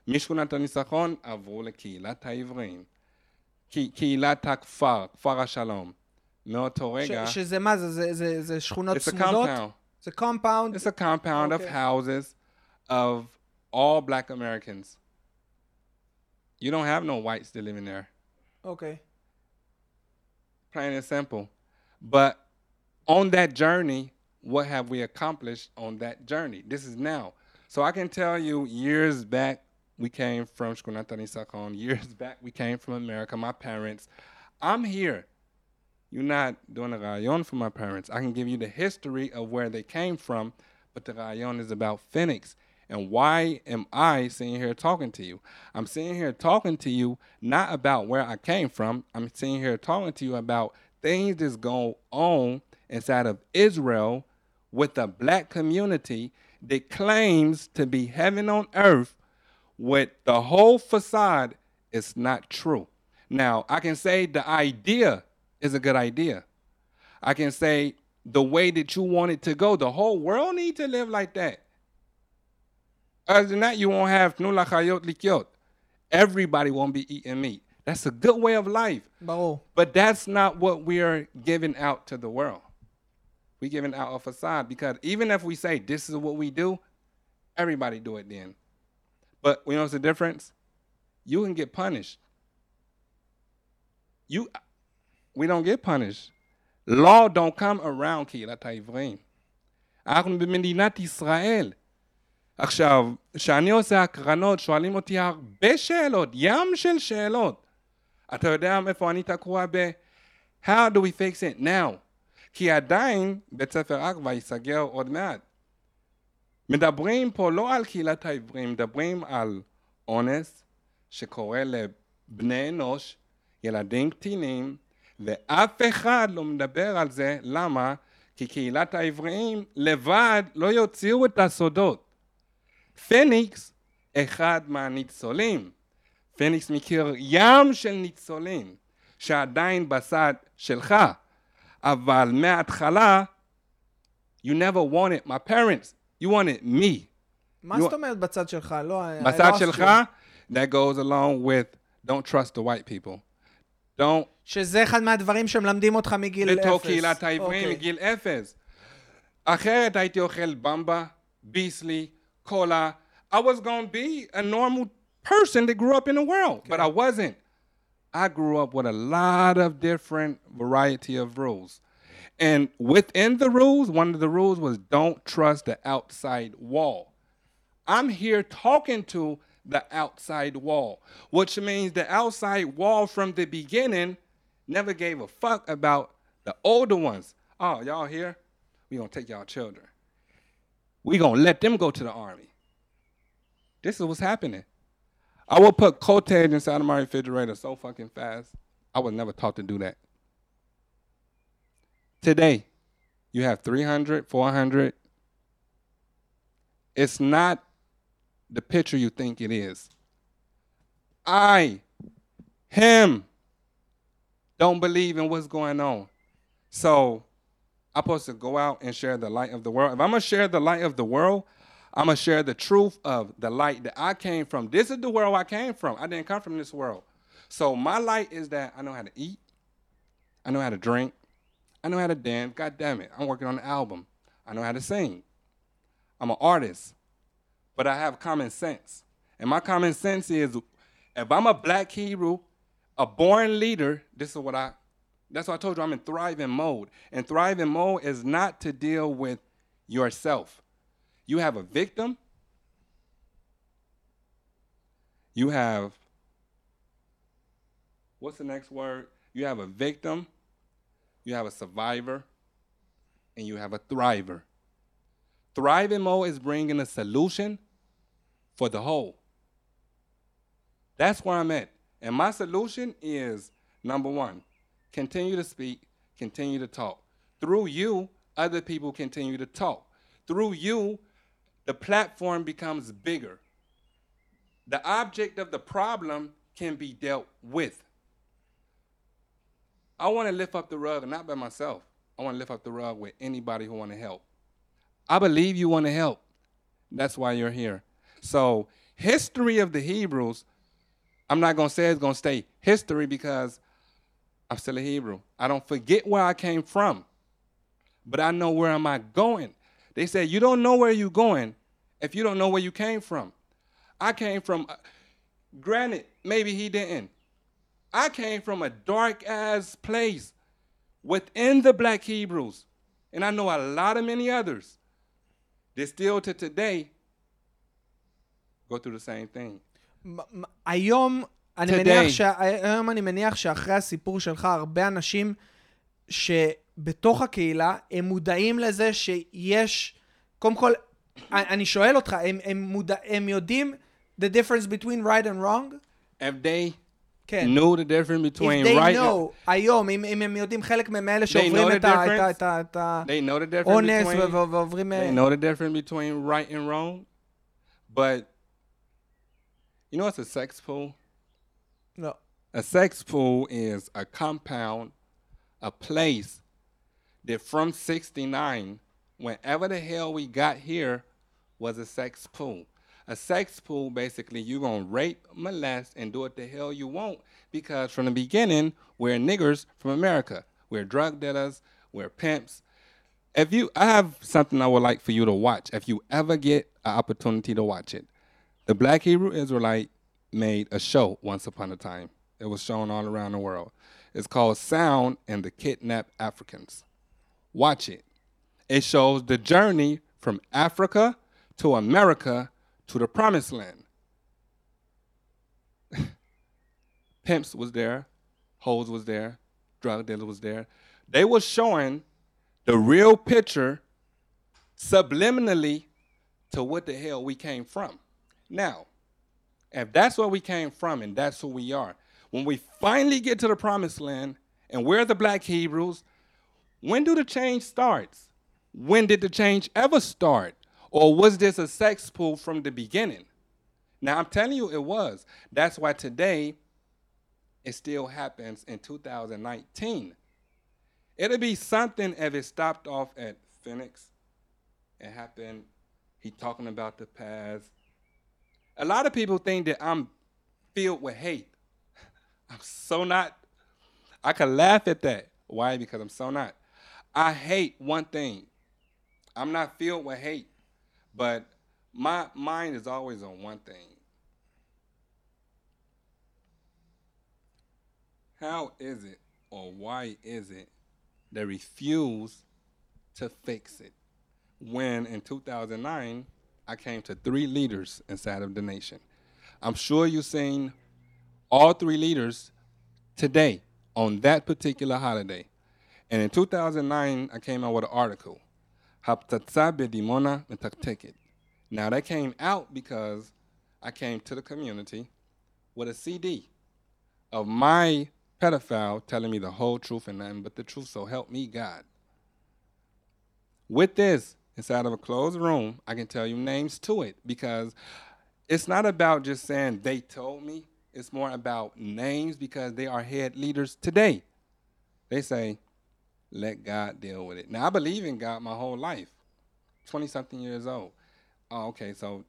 משכונת הניצחון עברו לקהילת העבריים. קה- קהילת הכפר, כפר השלום. מאותו ש- רגע, שזה מה זה? זה- זה- זה שכונות it's a צמודות? compound. זה קומפאונד? It's a compound of Okay. houses of all black Americans. You don't have no whites that live in there. אוקיי. plain and simple. But on that journey, what have we accomplished on that journey? This is now. So I can tell you years back, we came from Shkunatani Sakon. Years <laughs> back, we came from America, my parents. I'm here. You're not doing a rayon for my parents. I can give you the history of where they came from, but the rayon is about Phoenix. And why am I sitting here talking to you? I'm sitting here talking to you not about where I came from. I'm sitting here talking to you about things that's going on inside of Israel with the black community that claims to be heaven on earth with the whole facade is not true. Now, I can say the idea is a good idea. I can say the way that you want it to go, the whole world need to live like that. Other than that, you won't have nula chayot likyot. Everybody won't be eating meat. That's a good way of life. Oh. But that's not what we are giving out to the world. We're giving out a facade because even if we say this is what we do, everybody do it then. But you know what's the difference? You can get punished. You, we don't get punished. Law don't come around קהילת העברים. אנחנו במדינת ישראל. עכשיו, כשאני עושה הקרנות, שואלים אותי הרבה שאלות, ים של שאלות. אתה יודע איפה אני תקוע ב... How do we fix it now? כי עדיין בית ספר עכבה ייסגר עוד מעט. מדברים פה לא על קהילת העברים, מדברים על אונס שקורה לבני אנוש, ילדים קטינים, ואף אחד לא מדבר על זה, למה? כי קהילת העבריים לבד לא יוציאו את הסודות. פניקס, אחד מהניצולים. פניקס מכיר ים של ניצולים, שעדיין בצד שלך, אבל מההתחלה, you never wanted my parents, you wanted me. מה You- זאת אומרת בצד שלך? לא, I- I בצד lost שלך, you. that goes along with don't trust the white people. Don't שזה אחד מהדברים שמלמדים אותך מגיל אפס. בתור קהילת העברים אוקיי. מגיל אפס. אחרת הייתי אוכל במבה, ביסלי, קולה. I was going to be a normal person that grew up in the world, but I wasn't. I grew up with a lot of different variety of rules. And within the rules, one of the rules was don't trust the outside wall. I'm here talking to the outside wall, which means the outside wall from the beginning never gave a fuck about the older ones. Oh, y'all here? we going to take y'all children. we going to let them go to the army. This is what's happening. I will put cottage inside of my refrigerator so fucking fast. I was never taught to do that. Today, you have 300, 400. It's not the picture you think it is. I, him, don't believe in what's going on. So I'm supposed to go out and share the light of the world. If I'm gonna share the light of the world, I'm gonna share the truth of the light that I came from. This is the world I came from. I didn't come from this world. So my light is that I know how to eat, I know how to drink, I know how to dance. God damn it, I'm working on an album. I know how to sing. I'm an artist, but I have common sense. And my common sense is if I'm a black Hebrew, a born leader, this is what I that's why I told you I'm in thriving mode. And thriving mode is not to deal with yourself. You have a victim. You have what's the next word? You have a victim, you have a survivor, and you have a thriver. Thriving mode is bringing a solution for the whole. That's where I'm at. And my solution is number one, continue to speak, continue to talk. Through you, other people continue to talk. Through you, the platform becomes bigger. The object of the problem can be dealt with. I want to lift up the rug, not by myself. I want to lift up the rug with anybody who want to help. I believe you want to help. That's why you're here. So, history of the Hebrews, I'm not going to say it's going to stay history because I'm still a Hebrew. I don't forget where I came from, but I know where am I going. They say you don't know where you're going if you don't know where you came from. I came from, uh, granted, maybe he didn't. I came from a dark ass place. within the black Hebrews, and I know a lot of many others, that still to today go through the same thing. מ- מ- היום אני, Today. מניח ש... היום אני מניח שאחרי הסיפור שלך, הרבה אנשים שבתוך הקהילה, הם מודעים לזה שיש... קודם כל, אני אני שואל אותך, הם, הם, מודע... הם יודעים the difference between right and wrong? If they כן. knew the difference If between they right know, היום, אם, אם הם יודעים חלק מאלה שעוברים know the את ה- את ה- difference? את ה- את and they know the difference האונס between ו- ו- ועוברים... אה, they know the difference between right and wrong, but you know what's a sex pool? לא. A sex pool is a compound, a place that from 69, whenever the hell we got here, was a sex pool. A sex pool, basically, you're going to rape, molest, and do what the hell you want because from the beginning, we're niggers from America. We're drug dealers, we're pimps. If you, I have something I would like for you to watch if you ever get an opportunity to watch it. The Black Hebrew Israelite made a show once upon a time. It was shown all around the world. It's called Sound and the Kidnapped Africans. Watch it. It shows the journey from Africa to America to the promised land. <laughs> Pimps was there, hoes was there, drug dealers was there. They were showing the real picture subliminally to what the hell we came from. Now, if that's where we came from and that's who we are, when we finally get to the promised land and we're the black Hebrews, when do the change starts? When did the change ever start? Or was this a sex pool from the beginning? Now I'm telling you it was. That's why today it still happens in 2019. It'll be something if it stopped off at Phoenix. It happened. He talking about the past. A lot of people think that I'm filled with hate. <laughs> I'm so not. I can laugh at that. Why? Because I'm so not. I hate one thing. I'm not filled with hate, but my mind is always on one thing. How is it or why is it they refuse to fix it? When in 2009, I came to three leaders inside of the nation. I'm sure you've seen all three leaders today on that particular holiday. And in 2009, I came out with an article, Now, that came out because I came to the community with a CD of my pedophile telling me the whole truth and nothing but the truth, so help me God. With this, inside of a closed room, I can tell you names to it because it's not about just saying they told me. It's more about names because they are head leaders today. They say, let God deal with it. Now, I believe in God my whole life, 20 something years old. Oh, okay, so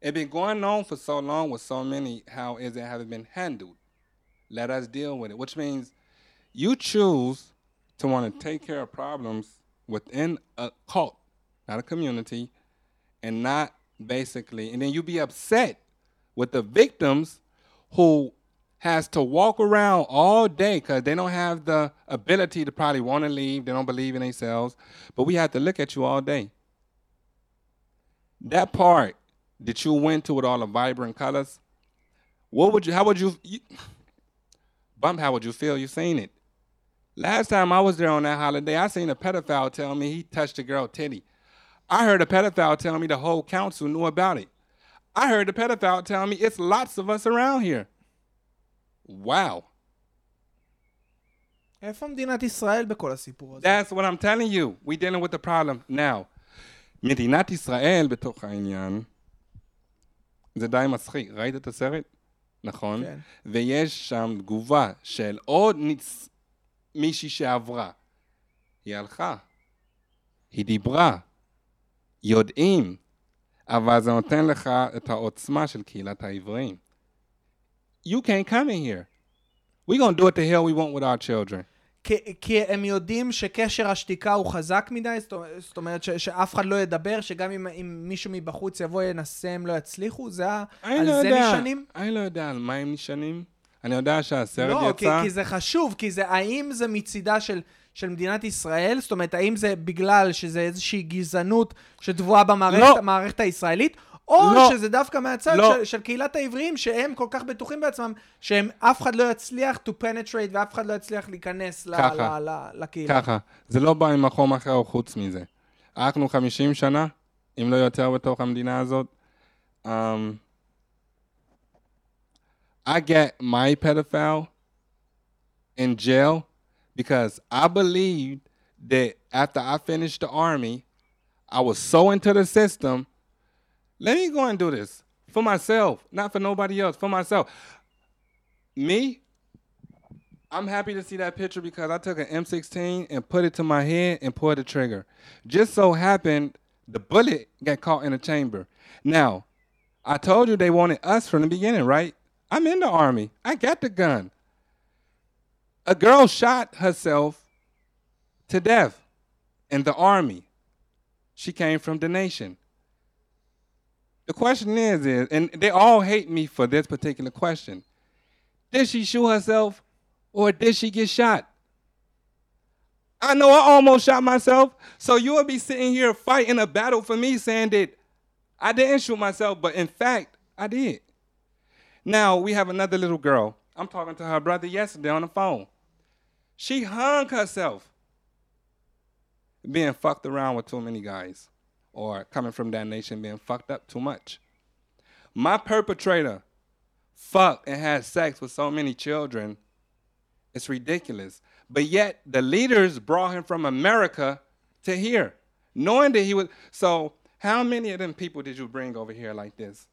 it been going on for so long with so many. How is it have it been handled? Let us deal with it, which means you choose to want to take care of problems within a cult, not a community, and not basically, and then you be upset with the victims who has to walk around all day because they don't have the ability to probably want to leave. They don't believe in themselves, but we have to look at you all day. That part that you went to with all the vibrant colors, what would you? How would you? you Bump, how would you feel? You seen it. Last time I was there on that holiday, I seen a pedophile tell me he touched a girl titty. I heard a pedophile tell me the whole council knew about it. I heard the pedophile tell me it's lots of us around here. Wow. איפה מדינת ישראל בכל הסיפור הזה? That's what I'm telling you. We dealing with the problem now. מדינת ישראל בתוך העניין, זה די מצחיק. ראית את הסרט? נכון. כן. ויש שם תגובה של עוד ניצ... מישהי שעברה. היא הלכה, היא דיברה, יודעים, אבל זה נותן לך את העוצמה של קהילת העבריים. You can't come in here. we gonna do what the hell we want with our children. כי, כי הם יודעים שקשר השתיקה הוא חזק מדי, זאת, אומרת ש, שאף אחד לא ידבר, שגם אם, אם מישהו מבחוץ יבוא ינסה הם לא יצליחו, זה ה... על לא זה יודע, נשענים? אני לא יודע על מה הם נשענים, אני יודע שהסרט לא, כי, יצא... כי זה חשוב, כי זה, האם זה מצידה של, של מדינת ישראל? זאת אומרת, האם זה בגלל שזה איזושהי גזענות שטבועה במערכת לא. הישראלית? או לא. שזה דווקא מהצד לא. של, של קהילת העבריים, שהם כל כך בטוחים בעצמם, שהם אף אחד לא יצליח to penetrate ואף אחד לא יצליח להיכנס ל, ככה. ל, ל, לקהילה. ככה, זה לא בא ממקום אחר חוץ מזה. אנחנו 50 שנה, אם לא יותר בתוך המדינה הזאת. Um, I get my pedophile in jail because I believed that after I finished the army, I was so into the system. Let me go and do this for myself, not for nobody else, for myself. Me, I'm happy to see that picture because I took an M16 and put it to my head and pulled the trigger. Just so happened the bullet got caught in the chamber. Now, I told you they wanted us from the beginning, right? I'm in the army. I got the gun. A girl shot herself to death in the army. She came from the nation. The question is, is, and they all hate me for this particular question. Did she shoot herself or did she get shot? I know I almost shot myself, so you will be sitting here fighting a battle for me saying that I didn't shoot myself, but in fact, I did. Now we have another little girl. I'm talking to her brother yesterday on the phone. She hung herself being fucked around with too many guys or coming from that nation being fucked up too much. My perpetrator fucked and had sex with so many children. It's ridiculous. But yet the leaders brought him from America to here, knowing that he was. So, how many of them people did you bring over here like this?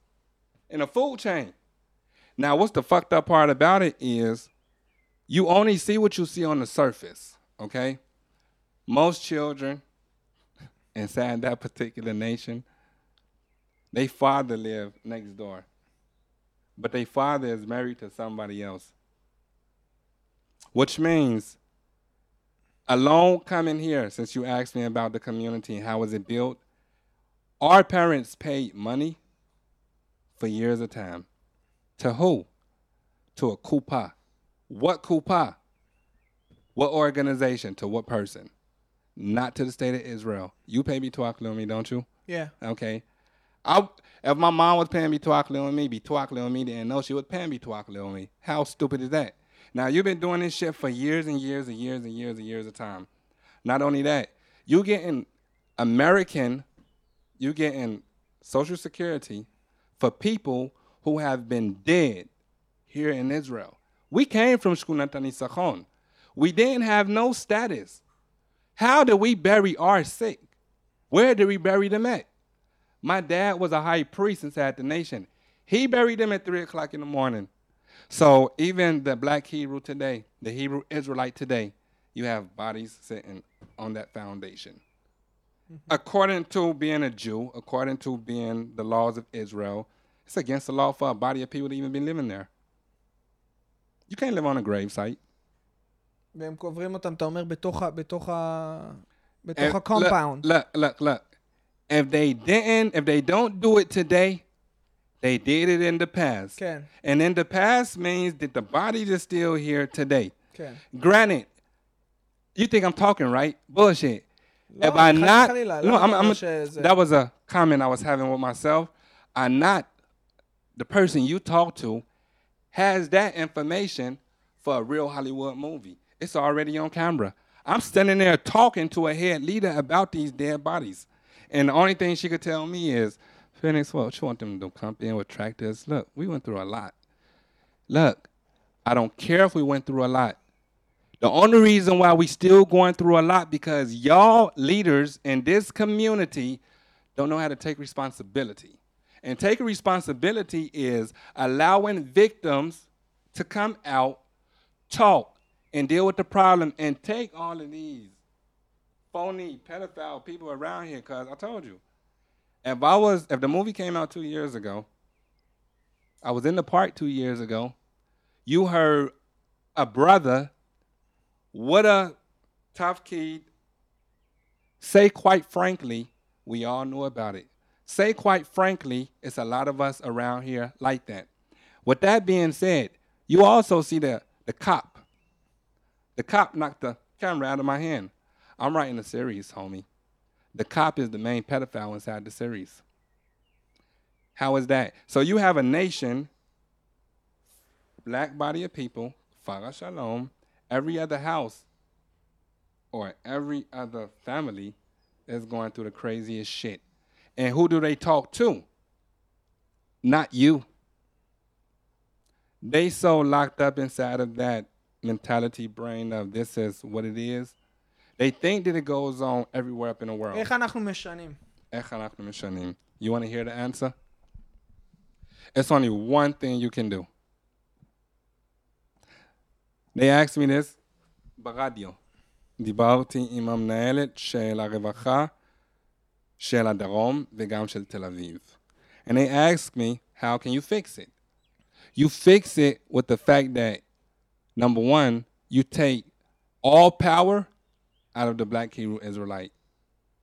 In a food chain. Now, what's the fucked up part about it is you only see what you see on the surface, okay? Most children inside that particular nation, they father live next door. But their father is married to somebody else. Which means alone coming here, since you asked me about the community how was it built, our parents paid money for years of time. To who? To a kupa. What kupa? What organization? To what person? Not to the state of Israel. You pay me twakli on me, don't you? Yeah. Okay. I, if my mom was paying me Tuakle on me, be Tuakle on me, didn't know she was paying me Tuakle on me. How stupid is that? Now you've been doing this shit for years and years and years and years and years of time. Not only that, you getting American, you getting Social Security for people who have been dead here in Israel. We came from Shkunatani Sachon. We didn't have no status. How do we bury our sick? Where do we bury them at? My dad was a high priest inside the nation. He buried them at 3 o'clock in the morning. So even the black Hebrew today, the Hebrew Israelite today, you have bodies sitting on that foundation. Mm-hmm. According to being a Jew, according to being the laws of Israel, it's against the law for a body of people to even be living there. You can't live on a grave site. והם קוברים אותם, אתה אומר, בתוך ה... בתוך ה... And בתוך ה-compound. Look, look, look, look. If they didn't, if they don't do it today, they did it in the past. כן, And in the past means that the body is still here today. כן. Granted, you think I'm talking right? Bullshit. לא, if I חס not, וחלילה, no, למה I'm, אתה I'm, אומר שזה- that was a comment I was having with myself. I not the person you talk to has that information for a real Hollywood movie. It's already on camera. I'm standing there talking to a head leader about these dead bodies. And the only thing she could tell me is, Phoenix, what you want them to come in with tractors? Look, we went through a lot. Look, I don't care if we went through a lot. The only reason why we still going through a lot because y'all leaders in this community don't know how to take responsibility. And taking responsibility is allowing victims to come out, talk, and deal with the problem and take all of these phony pedophile people around here because I told you. If I was if the movie came out two years ago, I was in the park two years ago, you heard a brother what a tough kid say quite frankly, we all know about it. Say quite frankly, it's a lot of us around here like that. With that being said, You also see the, the cop. The cop knocked the camera out of my hand. I'm writing a series, homie. The cop is the main pedophile inside the series. How is that? So you have a nation, black body of people, Farah Shalom, every other house or every other family is going through the craziest shit. And who do they talk to? Not you. They so locked up inside of that mentality brain of this is what it is. They think that it goes on everywhere up in the world. איך אנחנו משנים? איך אנחנו משנים? You want to hear the answer? It's only one thing you can do. They asked me this ברדיו. דיברתי עם המנהלת של הרווחה של הדרום וגם של תל אביב. And they asked me, how can you fix it? You fix it with the fact that, number one, you take all power out of the black Hebrew Israelite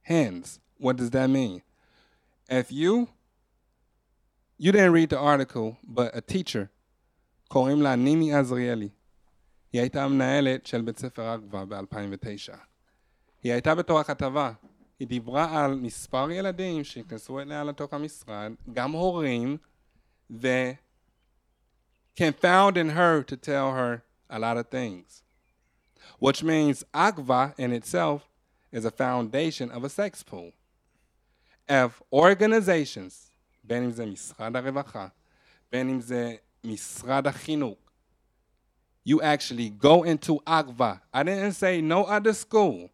hands. What does that mean? If you you didn't read the article, but a teacher, קוראים לה נימי עזריאלי. היא הייתה מנהלת של בית ספר אגווה ב-2009. היא הייתה בתור הכתבה. היא דיברה על מספר ילדים שנכנסו אליה לתוך המשרד, גם הורים, ו... confounding her to tell her a lot of things. Which means Agva in itself is a foundation of a sex pool. If organizations, בין אם זה משרד הרווחה, בין אם זה משרד החינוך, you actually go into Agva. I didn't say no other school.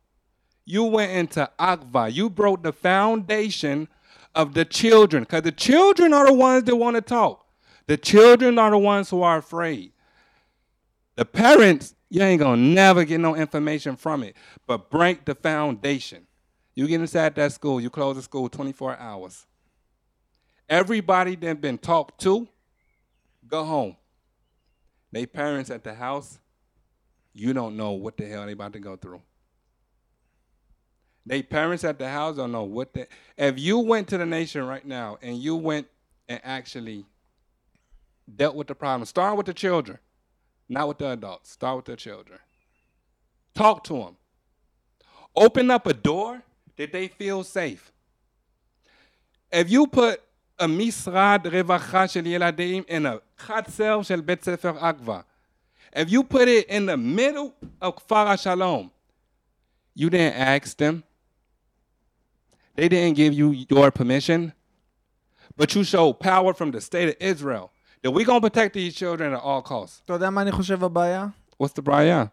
You went into Agva. You broke the foundation of the children because the children are the ones that want to talk. The children are the ones who are afraid. The parents, you ain't gonna never get no information from it, but break the foundation. You get inside that school, you close the school 24 hours. Everybody that been talked to, go home. They parents at the house, you don't know what the hell they about to go through. They parents at the house don't know what the if you went to the nation right now and you went and actually dealt with the problem, start with the children, not with the adults. Start with the children. Talk to them. Open up a door that they feel safe. If you put a משרד רווחה של ילדים in a חצר של בית ספר אגווה, if you put it in the middle of כפר השלום, you didn't ask them. They didn't give you your permission, but you showed power from the state of Israel that we're going to protect these children at all costs. אתה יודע מה אני חושב הבעיה? What's the בעיה?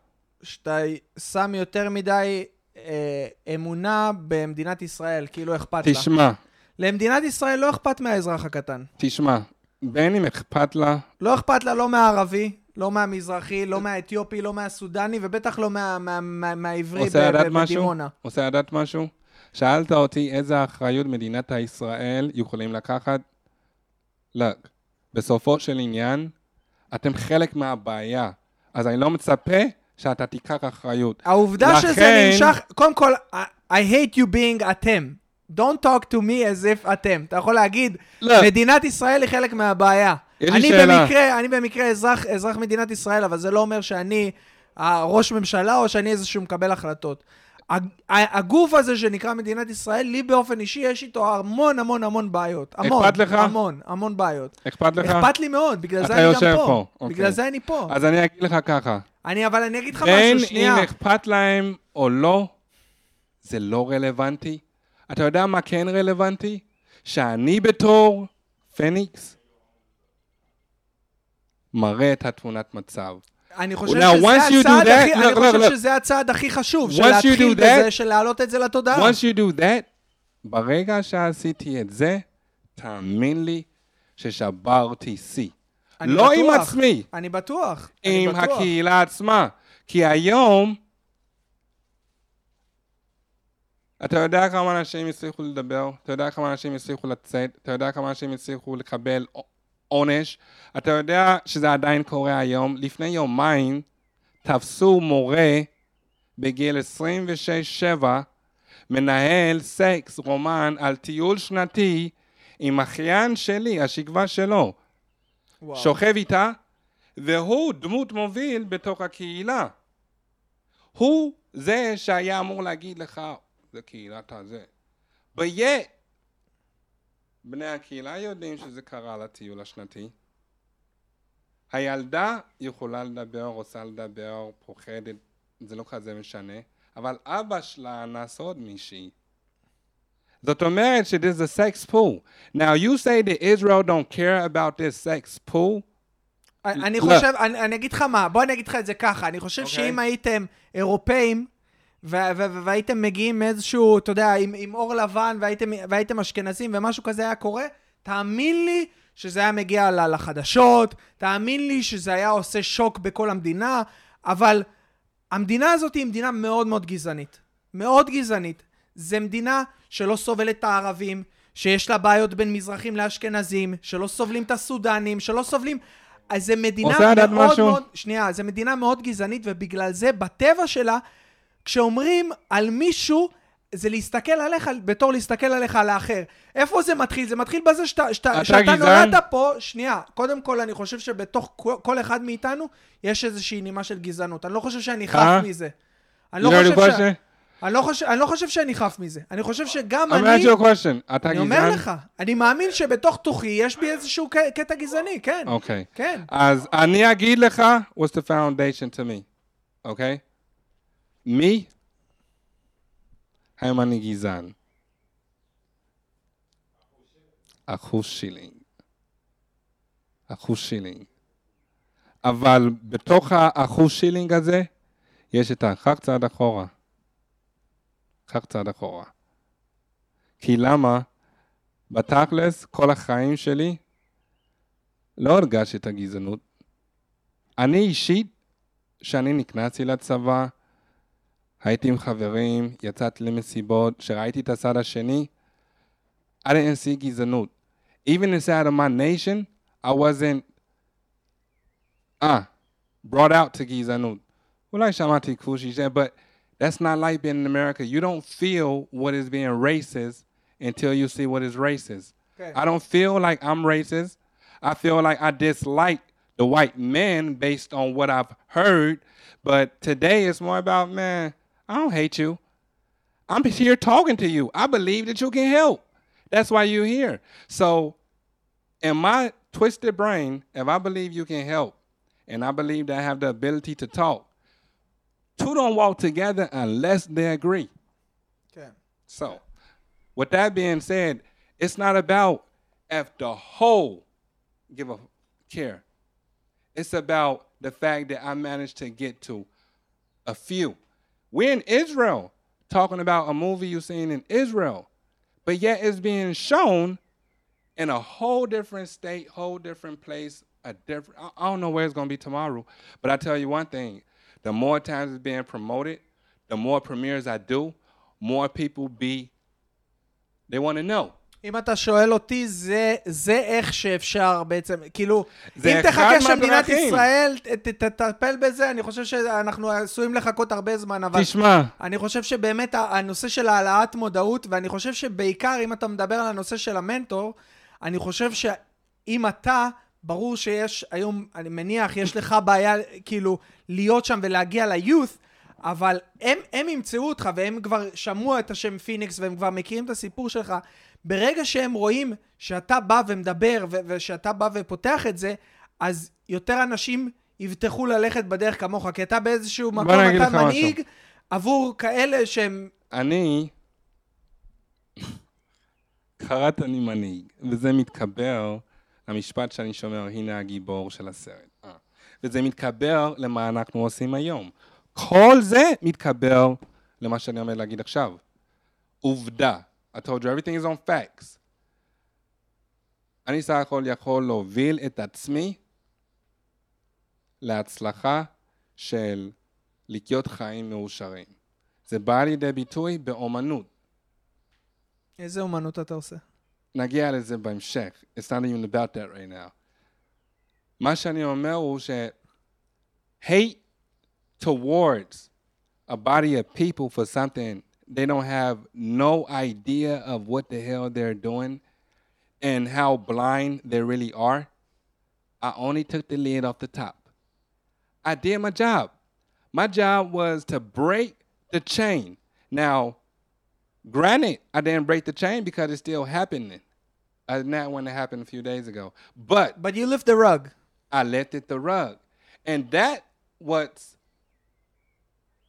שאתה שם יותר מדי אה, אמונה במדינת ישראל, כאילו אכפת לה. תשמע, למדינת ישראל לא אכפת מהאזרח הקטן. תשמע, בין אם אכפת לה, לא אכפת לה לא מהערבי, לא מהמזרחי, לא מהאתיופי, לא מהסודני, ובטח לא מה- מה- מה- מהעברי? בדימונה. רוצה לדעת משהו? שאלת אותי איזה אחריות מדינת ישראל יכולים לקחת? לא. בסופו של עניין, אתם חלק מהבעיה. אז אני לא מצפה שאתה תיקח אחריות. העובדה שזה לכן- נמשך, קודם כל, I, hate you being אתם. Don't talk to me as if אתם. אתה יכול להגיד, לא. מדינת ישראל היא חלק מהבעיה. יש לי אני שאלה. במקרה, אני במקרה אזרח, אזרח מדינת ישראל, אבל זה לא אומר שאני הראש ממשלה או שאני איזשהו מקבל החלטות. הג- הגוף הזה שנקרא מדינת ישראל, לי באופן אישי יש איתו המון המון המון בעיות. המון. אכפת לך? המון, המון בעיות. אכפת לך? אכפת לי מאוד, בגלל אתה זה אני גם יושב פה. פה, אוקיי. בגלל זה אני פה. אז אני אגיד לך ככה, אני, אבל אני אגיד לך בין משהו, שנייה. אם אכפת להם או לא, זה לא רלוונטי. אתה יודע מה כן רלוונטי? שאני בתור פניקס מראה את התמונת מצב. אני חושב Now, שזה הצעד that- הכי, אני חשוב, של להתחיל בזה, של להעלות את זה לתודעה. once you do that, ברגע שעשיתי את זה, תאמין לי ששברתי שיא. אני לא עם בטוח. עצמי, אני בטוח. אני עם בטוח. הקהילה עצמה. כי היום, אתה יודע כמה אנשים הצליחו לדבר, אתה יודע כמה אנשים הצליחו לצאת, אתה יודע כמה אנשים הצליחו לקבל עונש, אתה יודע שזה עדיין קורה היום. לפני יומיים תפסו מורה בגיל 26-7, מנהל סקס, רומן, על טיול שנתי עם אחיין שלי, השכבה שלו. וואו. שוכב איתה, והוא דמות מוביל בתוך הקהילה. הוא זה שהיה אמור להגיד לך, זה קהילת הזה. ויהיה, בני הקהילה יודעים שזה קרה לטיול השנתי. הילדה יכולה לדבר, רוצה לדבר, פוחדת, זה לא כזה משנה, אבל אבא שלה אנס עוד מישהי. זאת אומרת ש-this is a sex pool. Now you say that Israel don't care about this sex pool. אני. חושב, אני, אגיד לך מה, בוא אני אגיד לך את זה ככה, אני חושב. שאם הייתם אירופאים, והייתם מגיעים מאיזשהו, אתה יודע, עם, עם אור לבן, והייתם, והייתם אשכנזים, ומשהו כזה היה קורה, תאמין לי שזה היה מגיע לחדשות, תאמין לי שזה היה עושה שוק בכל המדינה, אבל המדינה הזאת היא מדינה מאוד מאוד גזענית. מאוד גזענית. זו מדינה שלא סובלת את הערבים, שיש לה בעיות בין מזרחים לאשכנזים, שלא סובלים את הסודנים, שלא סובלים... אז זו מדינה מאוד משהו? מאוד... שנייה, זו מדינה מאוד גזענית, ובגלל זה, בטבע שלה, כשאומרים על מישהו, זה להסתכל עליך בתור להסתכל עליך על האחר. איפה זה מתחיל? זה מתחיל בזה שאתה, שאתה, אתה שאתה גזען? נולדת פה, שנייה, קודם כל אני חושב שבתוך כל, אחד מאיתנו יש איזושהי נימה של גזענות. אני לא חושב שאני חף אה? מזה. אני לא, חושב ש... אני, לא חושב, אני לא חושב שאני חף מזה. אני חושב שגם I'm אני... you a question. אתה אני אומר גזען? לך, אני מאמין שבתוך תוכי יש בי איזשהו קטע גזעני, כן. אוקיי. כן. אז אני אגיד לך, what's the foundation to me, אוקיי? מי? האם אני גזען? אחוז שילינג. אחוז שילינג. אבל בתוך האחוז שילינג הזה, יש את הקח צעד אחורה. קח צעד אחורה. כי למה? בתכלס, כל החיים שלי, לא הרגשתי את הגזענות. אני אישית, כשאני נכנסתי לצבא, הייתי עם חברים, יצאתי למסיבות, כשראיתי את הצד השני, I didn't see גזענות. Even inside of my nation, I wasn't, uh, brought out to גזענות. אולי שמעתי כפושי זה, but that's not like being in America. You don't feel what is being racist until you see what is racist. כן. I don't feel like I'm racist. I feel like I dislike the white men based on what I've heard. But today it's more about, man, I don't hate you. I'm here talking to you. I believe that you can help. That's why you're here. So, in my twisted brain, if I believe you can help and I believe that I have the ability to talk, two don't walk together unless they agree. כן. So, with that being said, it's not about if the whole give a care. It's about the fact that I managed to get to a few. We're in Israel talking about a movie you've seen in Israel, but yet it's being shown in a whole different state, whole different place, a different. I- don't know where it's to be tomorrow, but I tell you one thing: the more times it's being promoted, the more premieres I do, more people be. They want to know. אם אתה שואל אותי, זה, זה איך שאפשר בעצם, כאילו, אם תחכה שמדינת. ישראל ת- ת- תטפל בזה, אני חושב שאנחנו עשויים לחכות הרבה זמן, אבל תשמע, אני חושב שבאמת הנושא של העלאת מודעות, ואני חושב שבעיקר אם אתה מדבר על הנושא של המנטור, אני חושב שאם אתה, ברור שיש היום, אני מניח, יש לך בעיה כאילו להיות שם ולהגיע ליוth, אבל הם, הם ימצאו אותך והם כבר שמעו את השם פיניקס והם כבר מכירים את הסיפור שלך. ברגע שהם רואים שאתה בא ומדבר ו- ושאתה בא ופותח את זה, אז יותר אנשים יבטחו ללכת בדרך כמוך, כי אתה באיזשהו מקום, אתה לך משהו. מנהיג עבור כאלה שהם... אני קראת אני מנהיג, וזה מתקבר למשפט שאני שומע, הנה הגיבור של הסרט. אה. וזה מתקבר למה אנחנו עושים היום. כל זה מתקבר למה שאני עומד להגיד עכשיו. עובדה. I told you everything is on facts. אני סך הכל יכול להוביל את עצמי להצלחה של לחיות חיים מאושרים. זה בא לידי ביטוי באומנות. איזה אומנות אתה עושה? נגיע לזה בהמשך. It's not even about that right now. מה שאני אומר הוא ש... hate towards a body of people for something they don't have no idea of what the hell they're doing and how blind they really are. I only took the lid off the top. I did my job. My job was to break the chain. Now, granted, I didn't break the chain because it's still happening. Uh, not when it happened a few days ago. But But you lift the rug. I lifted the rug. And that what's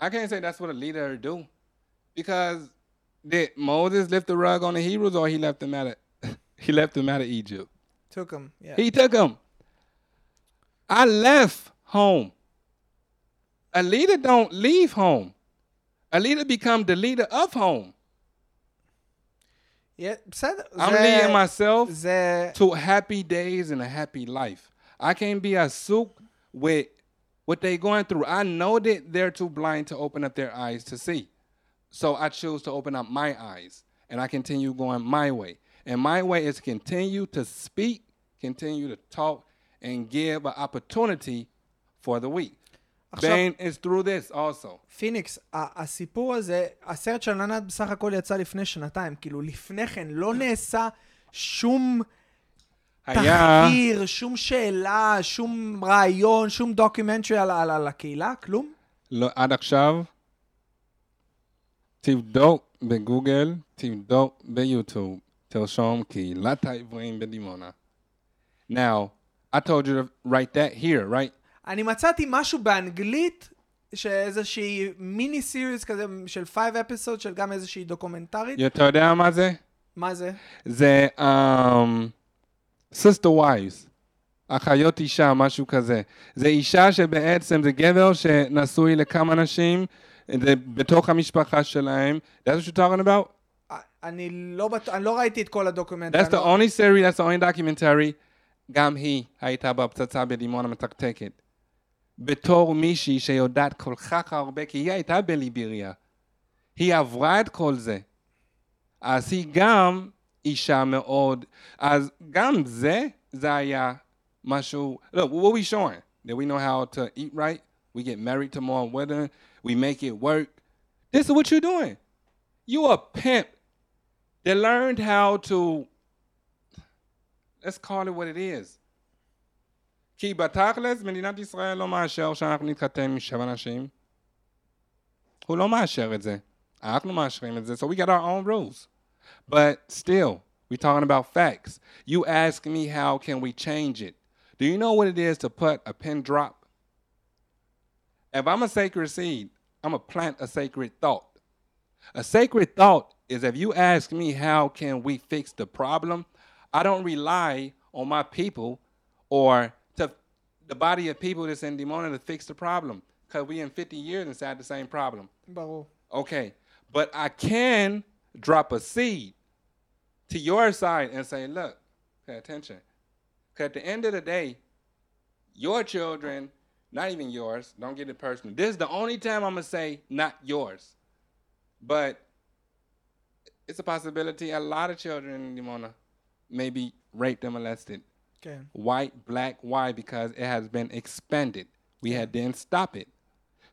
I can't say that's what a leader do. Because did Moses lift the rug on the Hebrews or he left them out of <laughs> he left them out of Egypt? Took them. Yeah. He took them. I left home. A leader don't leave home. A leader become the leader of home. Yeah, I'm leading myself to happy days and a happy life. I can't be a souk with what they going through. I know that they're too blind to open up their eyes to see. So I choose to open up my eyes and I continue going my way. And my way is continue to speak, continue to talk, and give an opportunity for the weak. עכשיו- Bane is through this also. פיניקס, הסיפור הזה, הסרט של ענת בסך הכל יצא לפני שנתיים. כאילו, לפני כן לא נעשה שום היה, תחקיר, שום שאלה, שום רעיון, שום דוקימנטרי על, על, על הקהילה, כלום. לא, עד עכשיו, תבדוק בגוגל, תבדוק ביוטיוב, תרשום קהילת העברים בדימונה. Now, I told you to write that here, right? אני מצאתי משהו באנגלית, שאיזושהי מיני סיריס כזה של 5 אפיסוד, של גם איזושהי דוקומנטרית. אתה יודע מה זה? מה זה? זה um, sister wives, אחיות אישה, משהו כזה. זה אישה שבעצם זה גבר שנשוי לכמה נשים, זה בתוך המשפחה שלהם. That's what you're talking about? אני לא, בטוח- אני לא ראיתי את כל הדוקומנטרי. That's the only series, that's the only documentary. גם היא הייתה בפצצה בדימונה מתקתקת. בתור מישהי שיודעת כל כך הרבה, כי היא הייתה בליבריה. היא עברה את כל זה. אז היא גם אישה מאוד, אז גם זה, זה היה משהו, look, what we showing? That we know how to eat right? We get married tomorrow wedding, we make it work. This is what you're doing. You a pimp that learned how to let's call it what it is. כי בתכלס מדינת ישראל לא מאשר שאנחנו נתחתן עם שבע נשים. הוא לא מאשר את זה. אנחנו מאשרים את זה, so we got our own rules. But still, we're talking about facts. You ask me how can we change it. Do you know what it is to put a pin drop? If I'm a sacred seed, I'm going to plant a sacred thought. A sacred thought is if you ask me how can we fix the problem, I don't rely on my people or to the body of people that's in Dimona to fix the problem because we in 50 years inside the same problem. Okay, but I can drop a seed to your side and say, look, pay attention. Because at the end of the day, your children not even yours. Don't get it personal. This is the only time I'm gonna say not yours, but it's a possibility. A lot of children, you wanna maybe raped and molested. Okay. White, black, why? Because it has been expanded. We had then stop it.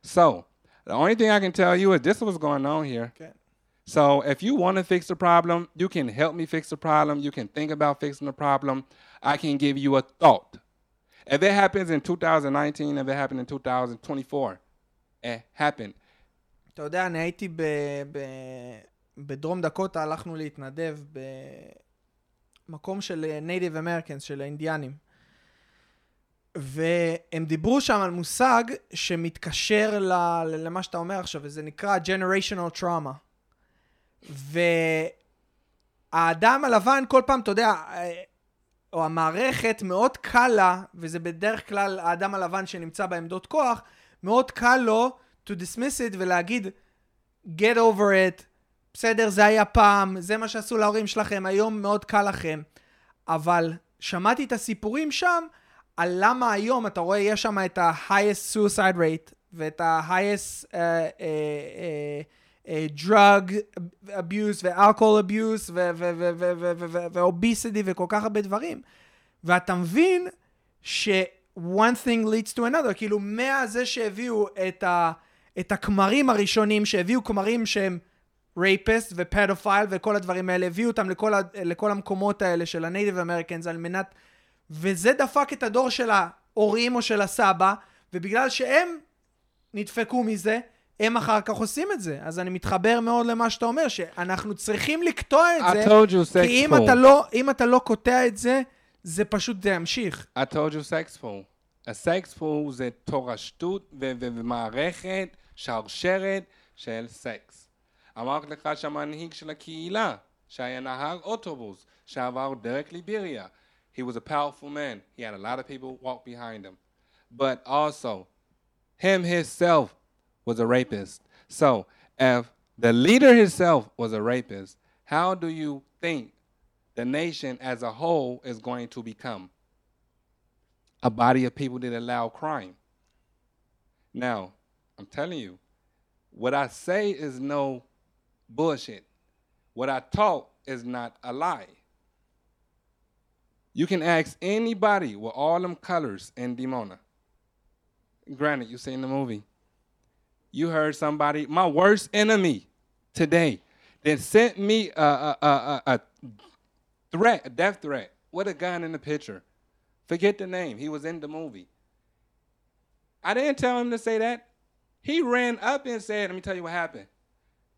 So the only thing I can tell you is this is what's going on here. Okay. So if you want to fix the problem, you can help me fix the problem. You can think about fixing the problem. I can give you a thought. If it happens in 2019, if it happened in 2024, it happened. אתה יודע, אני הייתי ב, ב, בדרום דקוטה, הלכנו להתנדב במקום של נייטיב אמריקנס, של האינדיאנים. והם דיברו שם על מושג שמתקשר ל, למה שאתה אומר עכשיו, וזה נקרא generational trauma. והאדם הלבן כל פעם, אתה יודע, או המערכת מאוד קל לה, וזה בדרך כלל האדם הלבן שנמצא בעמדות כוח, מאוד קל לו to dismiss it ולהגיד, get over it, בסדר, זה היה פעם, זה מה שעשו להורים שלכם, היום מאוד קל לכם. אבל שמעתי את הסיפורים שם, על למה היום, אתה רואה, יש שם את ה-highest suicide rate, ואת ה-highest uh, uh, uh, uh, drug abuse ו-alcohol abuse ו-obesity וכל כך הרבה דברים. ואתה מבין ש- one thing leads to another, כאילו מהזה שהביאו את, ה- את הכמרים הראשונים, שהביאו כמרים שהם רייפסט ופדופייל וכל הדברים האלה, הביאו אותם לכל, ה- לכל המקומות האלה של הנייטיב אמריקנס על מנת, וזה דפק את הדור של ההורים או של הסבא, ובגלל שהם נדפקו מזה, הם אחר כך עושים את זה. אז אני מתחבר מאוד למה שאתה אומר, שאנחנו צריכים לקטוע את זה, I told you sex כי אם. אתה, לא, אם אתה לא קוטע את זה, זה פשוט זה ימשיך. I told you sex. A sex fool זה תורשתות ומערכת, שרשרת של סקס. אמרתי לך שהמנהיג של הקהילה, שהיה נהג אוטובוס, שעבר דרך ליבריה, he was a powerful man. He had a lot of people walk behind him. But also, him himself was a rapist. So, if the leader himself was a rapist, how do you think the nation as a whole is going to become? a body of people that allow crime. Now, I'm telling you, what I say is no bullshit. What I talk is not a lie. You can ask anybody with all them colors in Dimona. Granted, you seen the movie. You heard somebody, my worst enemy today, that sent me a, a, a, a, threat, a death threat, with a gun in the picture. Forget the name. He was in the movie. I didn't tell him to say that. He ran up and said, let me tell you what happened.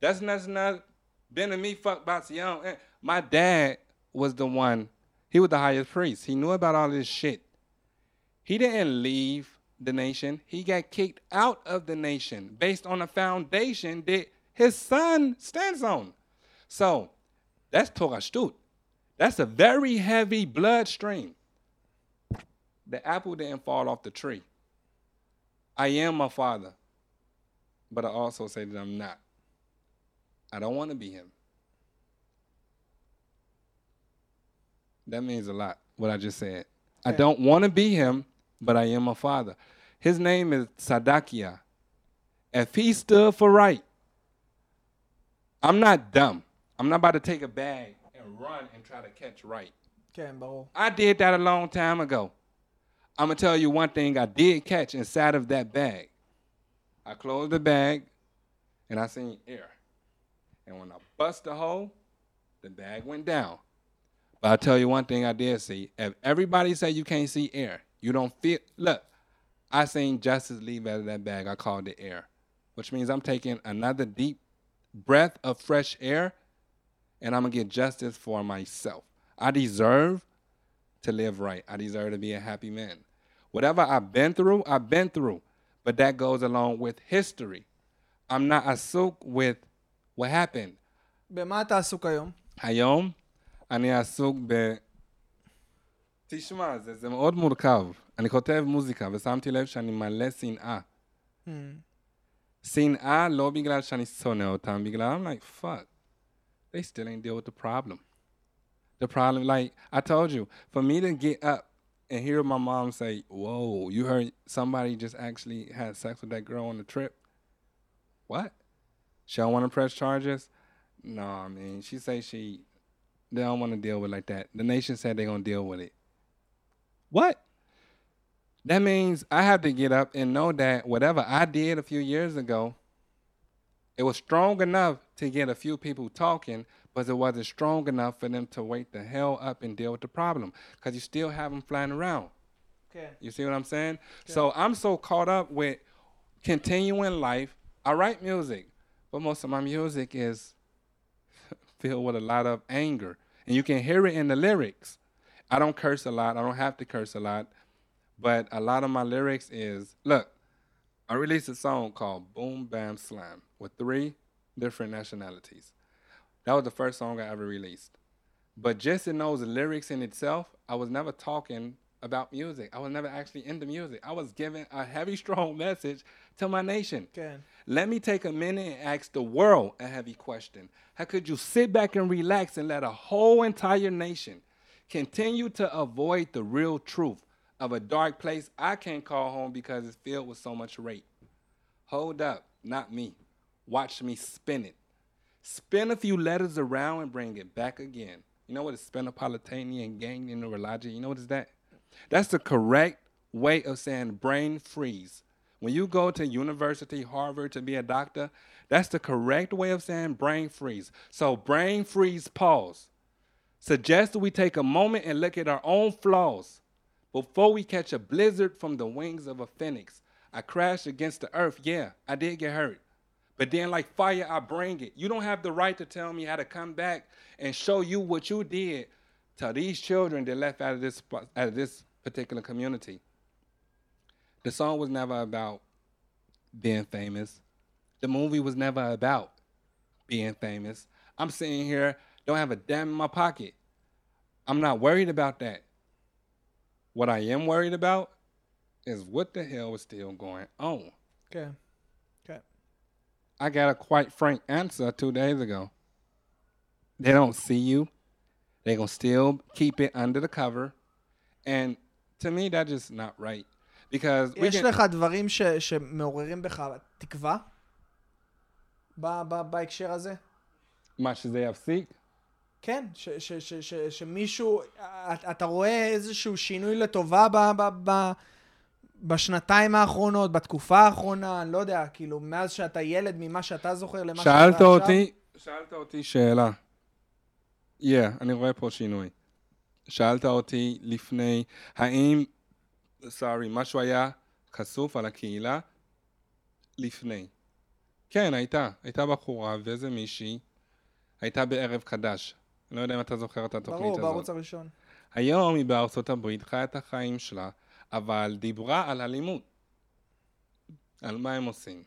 That's nothing else. Ben and me fuck Batsião. Eh, My dad was the one, he was the highest priest. He knew about all this shit. He didn't leave the nation. He got kicked out of the nation based on a foundation that his son stands on. So that's Torah Stut. That's a very heavy bloodstream. The apple didn't fall off the tree. I am my father, but I also say that I'm not. I don't want to be him. That means a lot, what I just said. I don't want to be him, but I am a father. His name is Sadakia. If he stood for right, I'm not dumb. I'm not about to take a bag and run and try to catch right. Campbell. I did that a long time ago. I'm gonna tell you one thing I did catch inside of that bag. I closed the bag and I seen air. And when I bust the hole, the bag went down. But I'll tell you one thing I did see. If everybody say you can't see air, you don't feel look, I seen justice leave out of that bag. I called it air. Which means I'm taking another deep breath of fresh air and I'm gonna get justice for myself. I deserve to live right. I deserve to be a happy man. Whatever I've been through, I've been through. But that goes along with history. I'm not asuk with what happened. במה אתה עסוק היום? היום אני עסוק ב... תשמע, זה, זה מאוד מורכב. אני כותב מוזיקה, ושמתי לב שאני מלא שנאה. Hmm. שנאה לא בגלל שאני שונא אותם, בגלל I'm like, fuck, they still ain't deal with the problem. The problem, like I told you, for me to get up and hear my mom say, whoa, you heard somebody just actually had sex with that girl on the trip? What? She don't want to press charges? No, I mean, she say she, they don't want to deal with it like that. The nation said they're going to deal with it. What? That means I have to get up and know that whatever I did a few years ago, it was strong enough to get a few people talking, but it wasn't strong enough for them to wake the hell up and deal with the problem. Because you still have them flying around. כן. You see what I'm saying? So I'm so caught up with continuing life. I write music, but most of my music is <laughs> filled with a lot of anger. And you can hear it in the lyrics. I don't curse a lot. I don't have to curse a lot. But a lot of my lyrics is look, I released a song called Boom Bam Slam with three different nationalities. That was the first song I ever released. But just in those lyrics in itself, I was never talking about music. I was never actually into music. I was giving a heavy, <laughs> strong message to my nation. Let me take a minute and ask the world a heavy question. How could you sit back and relax and let a whole entire nation continue to avoid the real truth of a dark place I can't call home because it's filled with so much rape? Hold up, not me. Watch me spin it. Spin a few letters around and bring it back again. You know what is Spinopolitanian ganglion neurology? You know what is that? That's the correct way of saying brain freeze. When you go to university, Harvard to be a doctor, that's the correct way of saying brain freeze. So brain freeze pause. Suggest that we take a moment and look at our own flaws before we catch a blizzard from the wings of a phoenix. I crashed against the earth. Yeah, I did get hurt. But then, like fire, I bring it. You don't have the right to tell me how to come back and show you what you did to these children that left out of this out of this particular community. The song was never about being famous. The movie was never about being famous. I'm sitting here, don't have a damn in my pocket. I'm not worried about that. What I am worried about is what the hell is still going on. כן. כן. I got a quite frank answer two days ago. They don't see you. They're gonna still keep it under the cover. And to me that's just not right. Because we יש can, לך דברים ש, שמעוררים בך תקווה? ב, ב, בהקשר הזה? מה שזה יפסיק, כן, ש, ש, ש, ש, שמישהו, אתה- רואה איזשהו שינוי לטובה ב, ב, ב, בשנתיים האחרונות, בתקופה האחרונה, אני לא יודע, כאילו, מאז שאתה ילד, ממה שאתה זוכר למה שקורה שאלת עכשיו? אותי, שאלת אותי שאלה. Yeah, אני רואה פה שינוי. שאלת אותי לפני, האם, סורי, משהו היה חשוף על הקהילה? לפני. כן, הייתה. הייתה בחורה ואיזה מישהי. הייתה בערב חדש. לא יודע אם אתה זוכר את התוכנית ברור, הזאת. בערוץ הראשון. היום היא בארצות הברית, חיה את החיים שלה, אבל דיברה על אלימות. על מה הם עושים.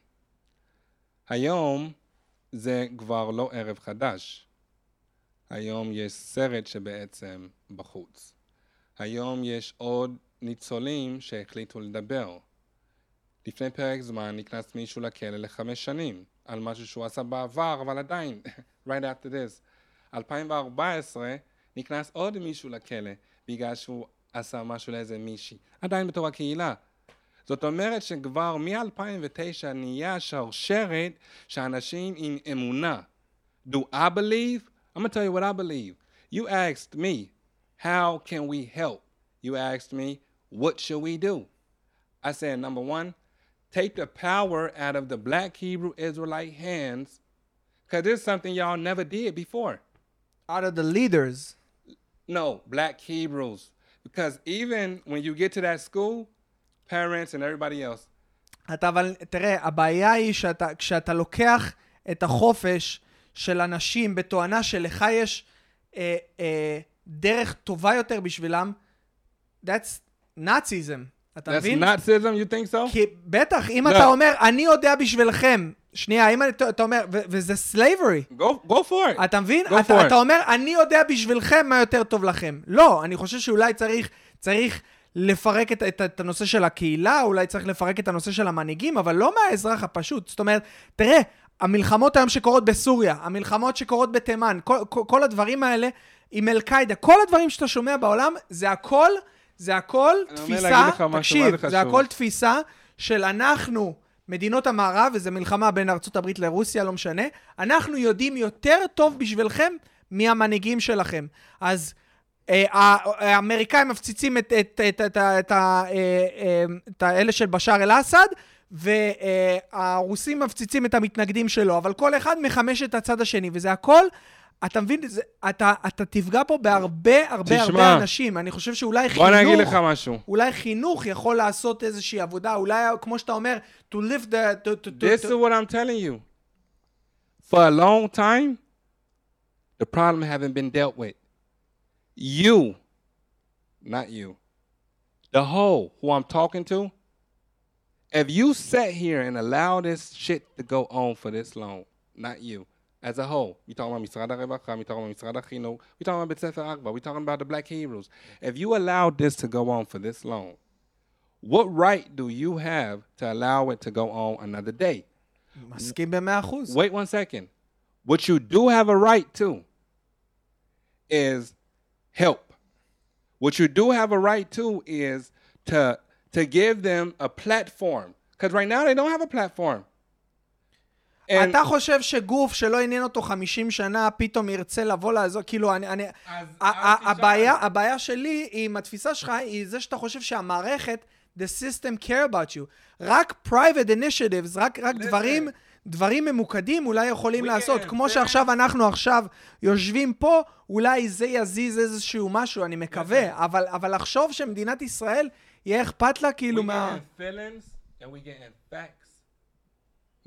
היום זה כבר לא ערב חדש. היום יש סרט שבעצם בחוץ. היום יש עוד ניצולים שהחליטו לדבר. לפני פרק זמן נכנס מישהו לכלא לחמש שנים על משהו שהוא עשה בעבר, אבל עדיין, <laughs> right after this. 2014 נכנס עוד מישהו לכלא בגלל שהוא עשה משהו לאיזה מישהי, עדיין בתור הקהילה. זאת אומרת שכבר מ-2009 נהיה שרשרת שאנשים עם אמונה. Do I believe? I'm gonna tell you what I believe. You asked me, how can we help? You asked me, what should we do? I said, number one, take the power out of the black Hebrew Israelite hands, because this is something y'all never did before. Out of the leaders. No, black Hebrews. Because even when you get to that school, parents and everybody else, אתה אבל, תראה, הבעיה היא שאתה, כשאתה לוקח את החופש של אנשים בתואנה שלך יש אה, אה, דרך טובה יותר בשבילם, that's Nazism. אתה that's מבין? Nazism, you think so? כי בטח, אם לא. אתה אומר, אני יודע בשבילכם, שנייה, אם אתה, אתה אומר, וזה slavery. Go, go for it. אתה מבין? Go אתה, for it. אתה אומר, אני יודע בשבילכם מה יותר טוב לכם. לא, אני חושב שאולי צריך, צריך לפרק את, את, את הנושא של הקהילה, אולי צריך לפרק את הנושא של המנהיגים, אבל לא מהאזרח הפשוט. זאת אומרת, תראה, המלחמות היום שקורות בסוריה, המלחמות שקורות בתימן, כל, כל, כל הדברים האלה עם אל-קאעידה, כל הדברים שאתה שומע בעולם, זה הכל, זה הכל אני תפיסה, תקשיב, זה. הכל תפיסה של אנחנו, מדינות המערב, וזו מלחמה בין ארצות הברית לרוסיה, לא משנה, אנחנו יודעים יותר טוב בשבילכם מהמנהיגים שלכם. אז אה, האמריקאים מפציצים את, את, את, את, את, אה, אה, את האלה של בשאר אל-אסד, והרוסים מפציצים את המתנגדים שלו, אבל כל אחד מחמש את הצד השני, וזה הכל... אתה מבין, זה, אתה, אתה תפגע פה בהרבה הרבה תשמע. הרבה אנשים. אני חושב שאולי בוא חינוך... אני אגיד לך משהו. אולי חינוך יכול לעשות איזושהי עבודה, אולי, כמו שאתה אומר, to live the... To, to, to, This to, is what I'm telling you. For a long time, the problem haven't been dealt with. You, not you, the whole who I'm talking to, if you sat here and allow this shit to go on for this long, not you, as a whole. We talking about Misrada Revacha, we talking about Misrada Chinuch, we talking about Sefer we talking about the Black Hebrews. If you allow this to go on for this long, what right do you have to allow it to go on another day? Wait one second. What you do have a right to is help. What you do have a right to is to to give them a platform. Because right now they don't have a platform. אתה חושב שגוף שלא עניין אותו 50 שנה, פתאום ירצה לבוא לעזור, כאילו, אני... אני אז ה- אל ה- תשאל. הבעיה, הבעיה שלי עם התפיסה שלך, היא זה שאתה חושב שהמערכת, the system care about you. רק private initiatives, רק, רק. דברים, דברים ממוקדים אולי יכולים We לעשות. can כמו שעכשיו אנחנו עכשיו יושבים פה, אולי זה יזיז איזשהו משהו, אני מקווה. אבל, אבל לחשוב שמדינת ישראל, יהיה אכפת לה כאילו we מה... getting feelings and we getting facts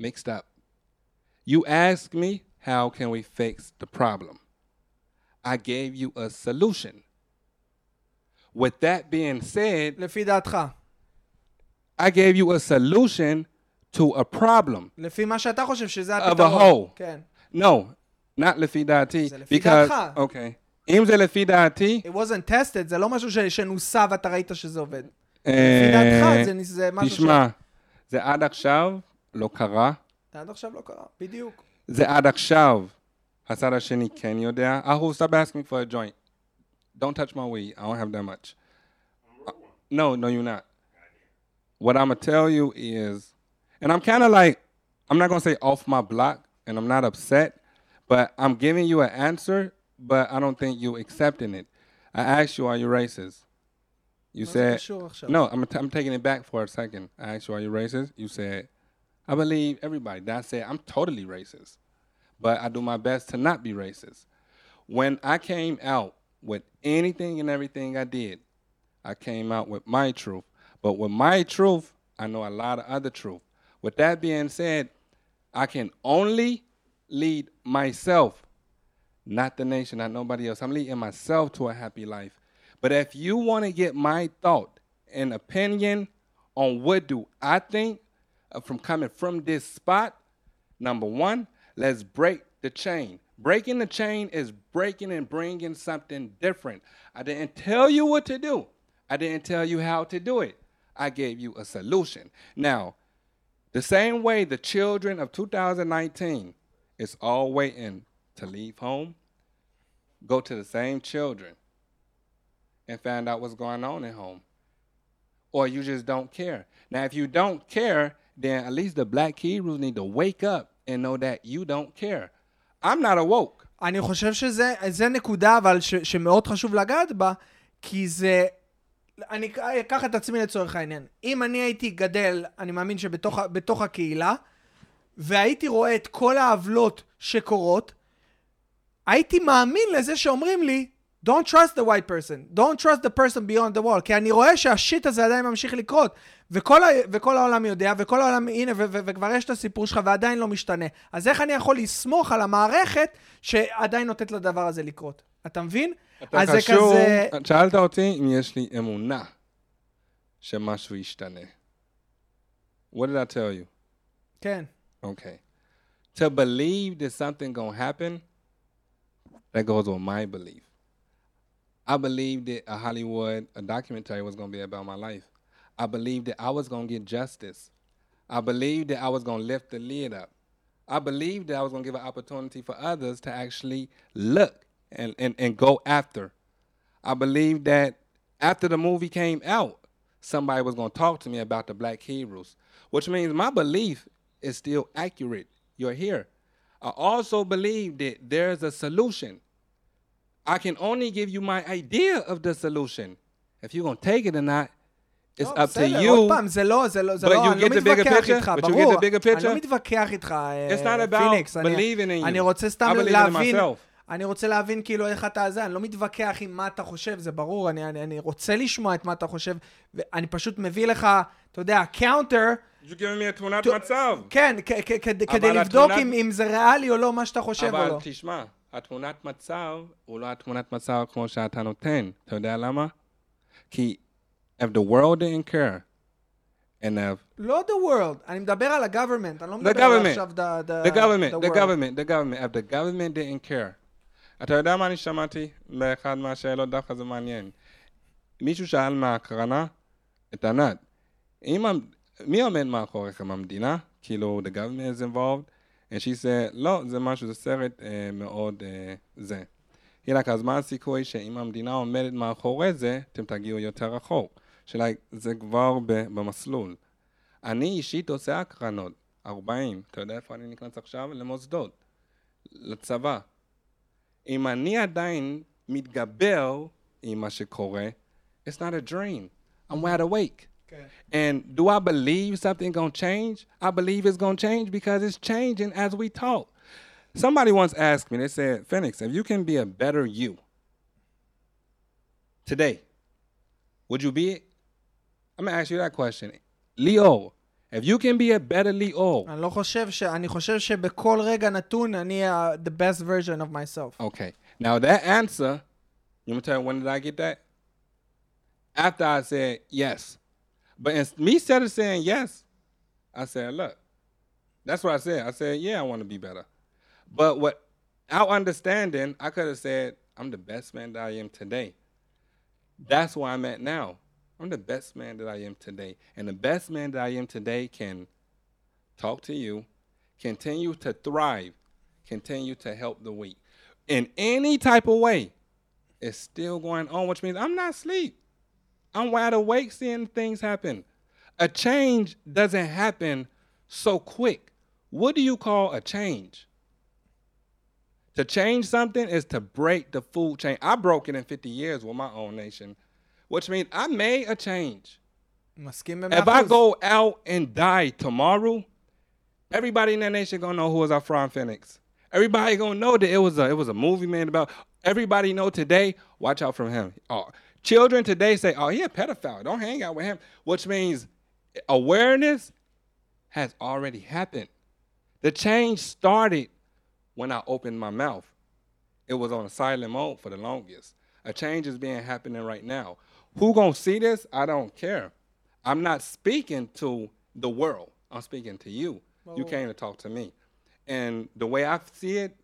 mixed up. You ask me, how can we fix the problem? I gave you a solution. With that being said, לפי דעתך. I gave you a solution to a problem. לפי מה שאתה חושב שזה Of a הפתרון. whole. כן. No, not לפי דעתי. זה לפי because, דעתך. okay. אם זה לפי דעתי, It wasn't tested, זה לא משהו ש- שנוסה ואתה ראית שזה עובד. לפי אה, דעתך זה- זה משהו ש... תשמע, זה עד עכשיו לא קרה. זה עד עכשיו לא קרה, בדיוק. זה עד עכשיו. הצד השני כן יודע. אהו, stop asking for a joint. Don't touch my weed. I don't have that much. Uh, no, no, you're not. What I'm gonna tell you is, and I'm kind of like, I'm not gonna say off my block, and I'm not upset, but I'm giving you an answer, but I don't think you accepting it. I asked you, are you racist? You מה זה said, קשור עכשיו? no, I'm, I'm taking it back for a second. I asked you, are you racist? You said, I believe everybody. That said, I'm totally racist, but I do my best to not be racist. When I came out with anything and everything I did, I came out with my truth. But with my truth, I know a lot of other truth. With that being said, I can only lead myself, not the nation, not nobody else. I'm leading myself to a happy life. But if you want to get my thought and opinion on what do I think Uh, from coming from this spot, number one, let's break the chain. Breaking the chain is breaking and bringing something different. I didn't tell you what to do. I didn't tell you how to do it. I gave you a solution. Now, the same way the children of 2019 is all waiting to leave home, go to the same children and find out what's going on at home. Or you just don't care. Now, if you don't care, then at least the black Hebrews need to wake up and know that you don't care. I'm not awoke. אני חושב שזה זה נקודה, אבל ש, שמאוד חשוב לגעת בה, כי זה... אני אקח את עצמי לצורך העניין. אם אני הייתי גדל, אני מאמין שבתוך הקהילה, והייתי רואה את כל העוולות שקורות, הייתי מאמין לזה שאומרים לי, Don't trust the white person, don't trust the person beyond the wall, כי אני רואה שהשיט הזה עדיין ממשיך לקרות, וכל, ה, וכל העולם יודע, וכל העולם, הנה, ו, ו, וכבר יש את הסיפור שלך ועדיין לא משתנה. אז איך אני יכול לסמוך על המערכת שעדיין נותנת לדבר הזה לקרות? אתה מבין? אתה אז זה קשור, כזה... שאלת אותי אם יש לי אמונה שמשהו ישתנה. What did I tell you? כן. Okay. To believe that something gonna happen, that goes with my belief. I believed that a Hollywood, a documentary was gonna be about my life. I believed that I was gonna get justice. I believed that I was gonna lift the lid up. I believed that I was gonna give an opportunity for others to actually look and, and, and go after. I believed that after the movie came out, somebody was going to talk to me about the black Hebrews, which means my belief is still accurate. You're here. I also believe that there's a solution. I can only give you my idea of the solution. If you're going to take it or not, it's לא, up to you. עוד פעם, זה לא, זה לא, זה But לא, you אני לא get the bigger מתווכח picture? איתך, But you get ברור. the bigger אני picture? לא מתווכח איתך, אה, It's not about פיניקס. אני- believing in you. אני רוצה סתם I believe in להבין, myself. אני רוצה להבין כאילו איך אתה זה, אני לא מתווכח עם מה אתה חושב, זה ברור, אני, אני, אני רוצה לשמוע את מה אתה חושב, ואני פשוט מביא לך, אתה יודע, קאונטר, You're giving me a תמונת מצב. כן, כדי אבל לבדוק התמונת- אם, אם זה ריאלי או לא מה שאתה חושב או אבל לא. תשמע, התמונת מצב הוא לא התמונת מצב כמו שאתה נותן. אתה יודע למה? כי if the world didn't care, and if לא the world, אני מדבר על ה-government, אני לא מדבר על עכשיו the, the, the government, the the government, the government, if the government didn't care. אתה יודע מה אני שמעתי באחד מהשאלות, דווקא זה מעניין. מישהו שאל מהקרנה את ענת, מי עומד מאחוריכם, המדינה? כאילו, the government is involved? And she said, לא, זה משהו, זה סרט אה, מאוד אה, זה. היא like, אז מה הסיכוי שאם המדינה עומדת מאחורי זה, אתם תגיעו יותר רחוק? שאלה, זה כבר במסלול. אני אישית עושה הקרנות, 40, אתה יודע איפה אני נכנס עכשיו? למוסדות, לצבא. אם אני עדיין מתגבר עם מה שקורה, it's not a dream. I'm wide awake. כן. And do I believe something gonna change? I believe it's gonna change because it's changing as we talk. Somebody once asked me, they said, Phoenix, if you can be a better you today, would you be it? I'm gonna ask you that question. Leo, If you can be a better Lior, אני לא חושב ש... אני חושב שבכל רגע נתון אני ה- the best version of myself. Okay. Now that answer, you want me to tell you when did I get that? After I said yes. But me instead of saying yes, I said, look, that's what I said. I said, yeah, I want to be better. But what, without understanding, I could have said, I'm the best man that I am today. That's where I'm at now. I'm the best man that I am today. And the best man that I am today can talk to you, continue to thrive, continue to help the weak. In any type of way, it's still going on, which means I'm not asleep. I'm wide awake seeing things happen. A change doesn't happen so quick. What do you call a change? To change something is to break the food chain. I broke it in 50 years with my own nation, which means I made a change. If I go out and die tomorrow, everybody in that nation gonna know who was Afron Phoenix. Everybody gonna know that it was a it was a movie man about. Everybody know today. Watch out from him. Oh, Children today say, oh, he a pedophile. Don't hang out with him, which means awareness has already happened. The change started when I opened my mouth. It was on a silent mode for the longest. A change is being happening right now. Who gonna see this? I don't care. I'm not speaking to the world. I'm speaking to you. Oh. You came to talk to me. And the way I see it,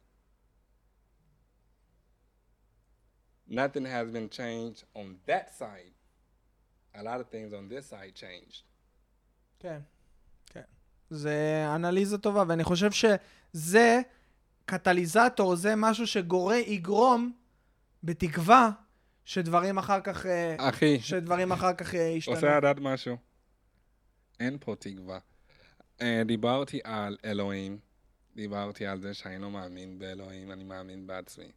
nothing has been changed on that side. A lot of things on this side changed. כן, כן. זה אנליזה טובה, ואני חושב שזה קטליזטור, זה משהו שיגרום, בתקווה, שדברים אחר כך, אה, אחי, שדברים אחר כך אה, ישתנו. עושה לדעת משהו? אין פה תקווה. אה, דיברתי על אלוהים, דיברתי על זה שאני לא מאמין באלוהים, אני מאמין בעצמי.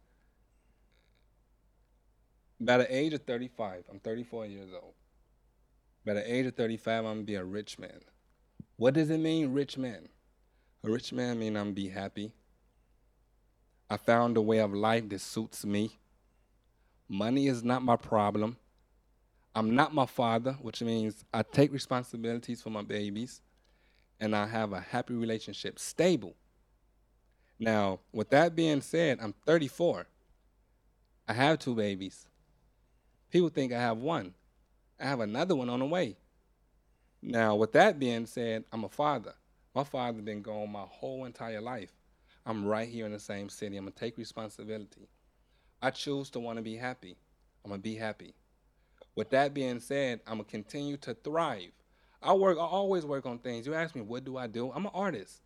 By the age of 35, I'm 34 years old. By the age of 35, I'm gonna be a rich man. What does it mean, rich man? A rich man mean I'm be happy. I found a way of life that suits me. Money is not my problem. I'm not my father, which means I take responsibilities for my babies and I have a happy relationship, stable. Now, with that being said, I'm 34. I have two babies. People think I have one. I have another one on the way. Now, with that being said, I'm a father. My father been gone my whole entire life. I'm right here in the same city. I'm gonna take responsibility. I choose to want to be happy. I'm gonna be happy. With that being said, I'm gonna continue to thrive. I work. I always work on things. You ask me, what do I do? I'm an artist.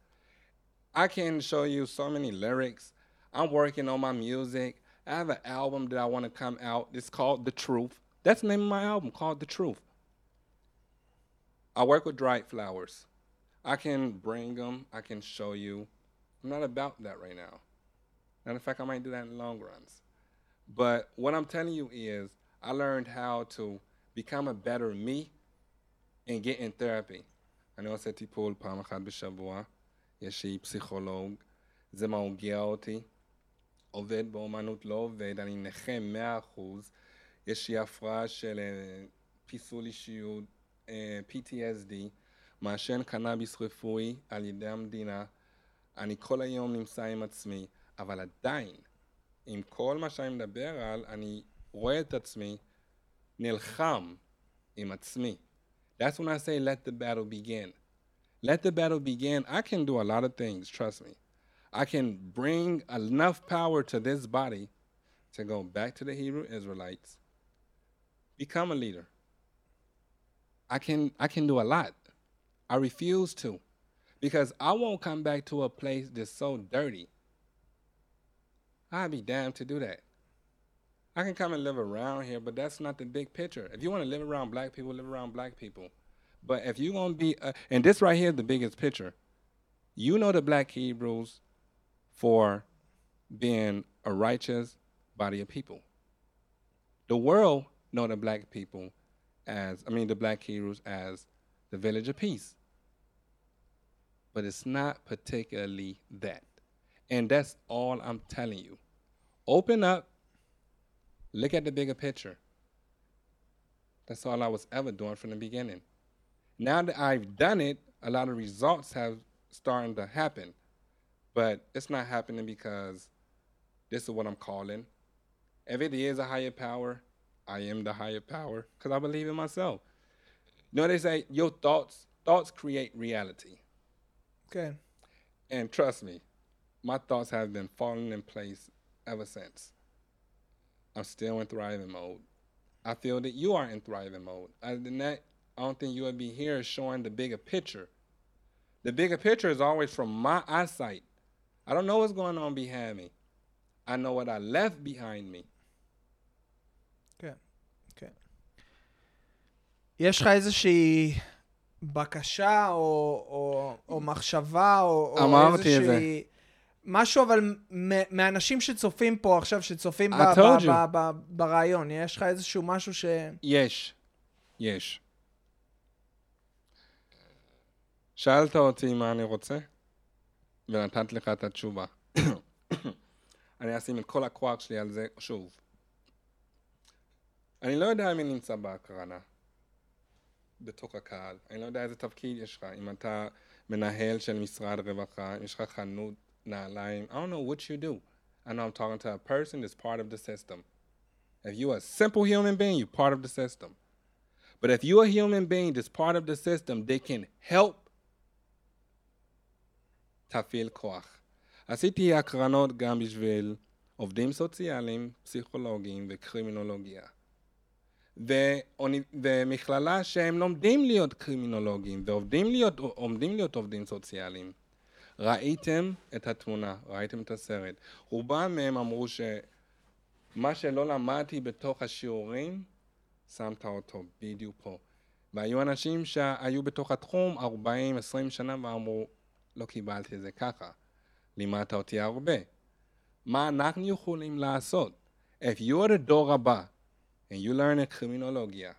I can show you so many lyrics. I'm working on my music. I have an album that I want to come out. It's called The Truth. That's the name of my album, called The Truth. I work with dried flowers. I can bring them. I can show you. I'm not about that right now. Matter of fact, I might do that in the long runs. But what I'm telling you is, I learned how to become a better me and get in therapy. אני עושה טיפול פעם אחת בשבוע, יש לי פסיכולוג, זה מרגיע אותי, עובד באומנות לא עובד, אני נכה 100%, יש לי הפרעה של אה, פיסול אישיות, אה, PTSD, מעשן קנאביס רפואי על ידי המדינה, אני כל היום נמצא עם עצמי, אבל עדיין, עם כל מה שאני מדבר על, אני רואה את עצמי נלחם עם עצמי. That's when I say let the battle begin. Let the battle begin. I can do a lot of things, trust me. I can bring enough power to this body to go back to the Hebrew Israelites, become a leader. I can I can do a lot. I refuse to because I won't come back to a place that's so dirty. I'd be damned to do that. I can come and live around here, but that's not the big picture. If you want to live around black people, live around black people. But if you're going to be, uh, and this right here is the biggest picture. You know the black Hebrews for being a righteous body of people. The world know the black people as, I mean, the black Hebrews as the village of peace. But it's not particularly that. And that's all I'm telling you. Open up, look at the bigger picture. That's all I was ever doing from the beginning. Now that I've done it, a lot of results have starting to happen. But it's not happening because this is what I'm calling. If it is a higher power, I am the higher power because I believe in myself. You know they say your thoughts thoughts create reality. Okay. And trust me, my thoughts have been falling in place ever since. I'm still in thriving mode. I feel that you are in thriving mode. Other than that, I don't think you would be here showing the bigger picture. The bigger picture is always from my eyesight. I don't know what's going on behind me. I know what I left behind me. כן, כן. יש לך איזושהי בקשה או, או, או מחשבה או, או. איזושהי... משהו אבל מאנשים שצופים פה עכשיו, שצופים ברעיון, יש לך איזשהו משהו ש... יש, יש. שאלת אותי מה אני רוצה, ונתתי לך את התשובה. אני אשים את כל הכוח שלי על זה שוב. אני לא יודע מי נמצא בהקרנה, בתוך הקהל. אני לא יודע איזה תפקיד יש לך. אם אתה מנהל של משרד רווחה, אם יש לך חנות נעליים, I don't know what you do. I know I'm talking to a person that's part of the system. If you're a simple human being, you're part of the system. But if you're a human being that's part of the system, they can help תפעיל כוח. עשיתי הקרנות גם בשביל עובדים סוציאליים, פסיכולוגים וקרימינולוגיה. ומכללה שהם לומדים להיות קרימינולוגים ועומדים להיות, להיות עובדים סוציאליים. ראיתם את התמונה, ראיתם את הסרט. רובם מהם אמרו שמה שלא למדתי בתוך השיעורים, שמת אותו בדיוק פה. והיו אנשים שהיו בתוך התחום 40-20 שנה ואמרו, לא קיבלתי את זה ככה. לימדת אותי הרבה. מה אנחנו יכולים לעשות? If you're the דור הבא, and you learn in criminologia,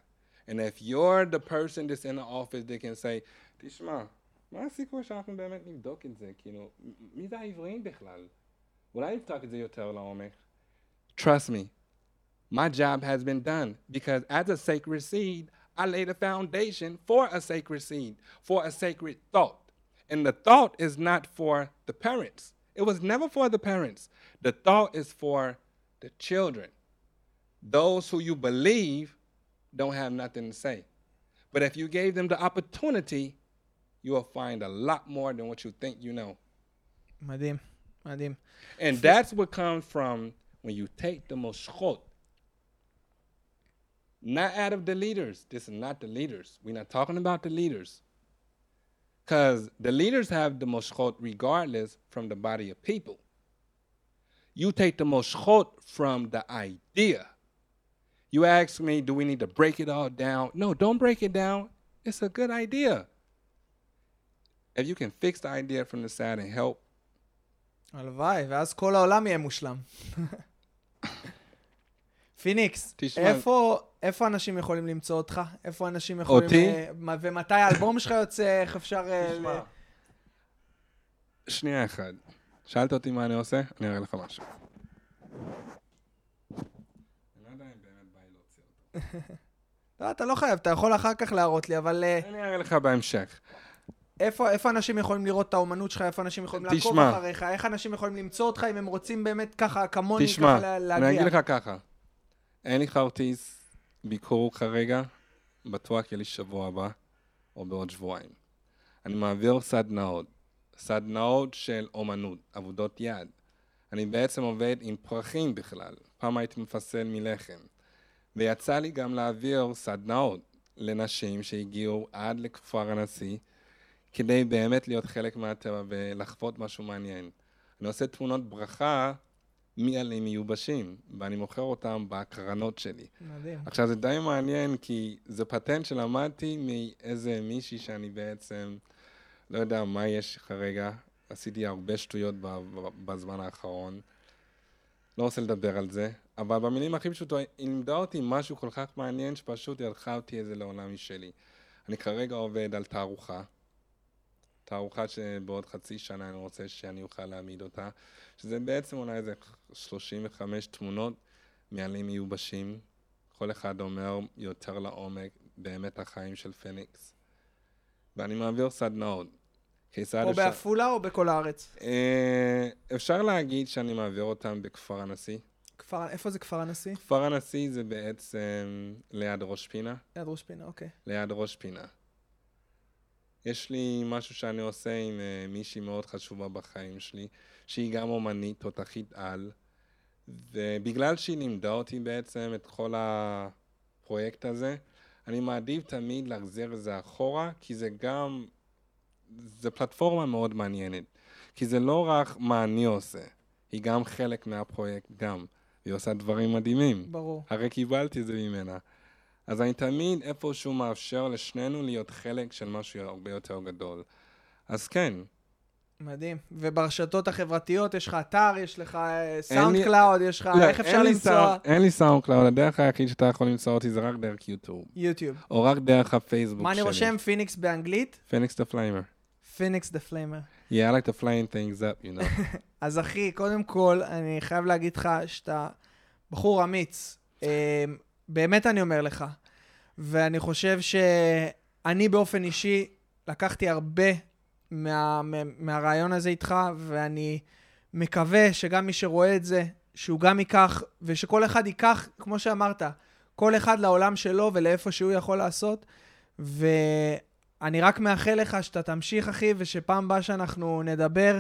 and if you're the person that's in the office that can say, תשמע, מה הסיכוי שאנחנו באמת נבדוק את זה? כאילו, מ- מי זה העבריים בכלל? אולי נבדוק את זה יותר לעומק. Trust me, my job has been done because as a sacred seed, I laid a foundation for a sacred seed, for a sacred thought. And the thought is not for the parents. It was never for the parents. The thought is for the children. Those who you believe don't have nothing to say. But if you gave them the opportunity, you will find a lot more than what you think you know. מדהים, מדהים. And that's what comes from when you take the moshchot. Not out of the leaders. This is not the leaders. We're not talking about the leaders. Because the leaders have the moshchot regardless from the body of people. You take the moshchot from the idea. You ask me, do we need to break it all down? No, don't break it down. It's a good idea. If you can fix the idea from the side and help, הלוואי, ואז כל העולם יהיה מושלם. פיניקס, תשמע. איפה, איפה אנשים יכולים למצוא אותך? איפה אנשים יכולים... אותי? אה, ומתי האלבום שלך יוצא? איך אפשר... אה, ל- שנייה אחת. שאלת אותי מה אני עושה? אני אראה לך משהו. אני לא. <laughs> לא, אתה לא חייב, אתה יכול אחר כך להראות לי, אבל אה, אני אראה לך בהמשך. איפה, איפה אנשים יכולים לראות את האומנות שלך? איפה אנשים יכולים לעקוב תשמע. אחריך? איך אנשים יכולים למצוא אותך אם הם רוצים באמת ככה, כמוני, תשמע, ככה לה- אני להגיע? אגיד לך ככה. אין לי כרטיס ביקור כרגע, בטוח יהיה לי שבוע הבא, או בעוד שבועיים. אני מעביר סדנאות, סדנאות של אומנות, עבודות יד. אני בעצם עובד עם פרחים בכלל. פעם הייתי מפסל מלחם. ויצא לי גם להעביר סדנאות לנשים שהגיעו עד לכפר הנשיא, כדי באמת להיות חלק מהטבע ולחוות משהו מעניין. אני עושה תמונות ברכה מעלים מיובשים, ואני מוכר אותם בהקרנות שלי. מדהים. עכשיו זה די מעניין, כי זה פטנט שלמדתי מאיזה מישהי שאני בעצם לא יודע מה יש כרגע. עשיתי הרבה שטויות בזמן האחרון. לא רוצה לדבר על זה, אבל במילים הכי פשוטות, היא לימדה אותי משהו כל כך מעניין, שפשוט הרחבתי את זה לעולם משלי. אני כרגע עובד על תערוכה, תערוכה שבעוד חצי שנה אני רוצה שאני אוכל להעמיד אותה, שזה בעצם אולי איזה 35 תמונות מעלים מיובשים. כל אחד אומר יותר לעומק באמת החיים של פניקס. ואני מעביר סדנאות. או אפשר... בעפולה או בכל הארץ? אה, אפשר להגיד שאני מעביר אותם בכפר הנשיא. כפר, איפה זה כפר הנשיא? כפר הנשיא זה בעצם ליד ראש פינה. ליד ראש פינה, אוקיי. ליד ראש פינה. יש לי משהו שאני עושה עם uh, מישהי מאוד חשובה בחיים שלי, שהיא גם אומנית, תותחית על, ובגלל שהיא לימדה אותי בעצם את כל הפרויקט הזה, אני מעדיף תמיד להחזיר את זה אחורה, כי זה גם, זה פלטפורמה מאוד מעניינת. כי זה לא רק מה אני עושה, היא גם חלק מהפרויקט גם. היא עושה דברים מדהימים. ברור. הרי קיבלתי את זה ממנה. אז אני תמיד איפשהו מאפשר לשנינו להיות חלק של משהו הרבה יותר גדול. אז כן, מדהים. וברשתות החברתיות יש לך אתר, יש לך אה, סאונד קלאוד, יש לך, לא, איך אפשר למצוא? אין לי סאונד קלאוד, הדרך היחיד שאתה יכול למצוא אותי זה רק דרך יוטיוב, יוטיוב. או רק דרך הפייסבוק מה שלי. אני רושם? פיניקס באנגלית? פניקס דה פליימר. פיניקס דה פליימר. Yeah, I like to flame things up, you know. <laughs> אז אחי, קודם כל, אני חייב להגיד לך שאתה בחור אמיץ. אה, באמת אני אומר לך. ואני חושב שאני באופן אישי לקחתי הרבה מה, מה, מהרעיון הזה איתך, ואני מקווה שגם מי שרואה את זה, שהוא גם ייקח, ושכל אחד ייקח, כמו שאמרת, כל אחד לעולם שלו ולאיפה שהוא יכול לעשות. ואני רק מאחל לך שאתה תמשיך, אחי, ושפעם הבאה שאנחנו נדבר,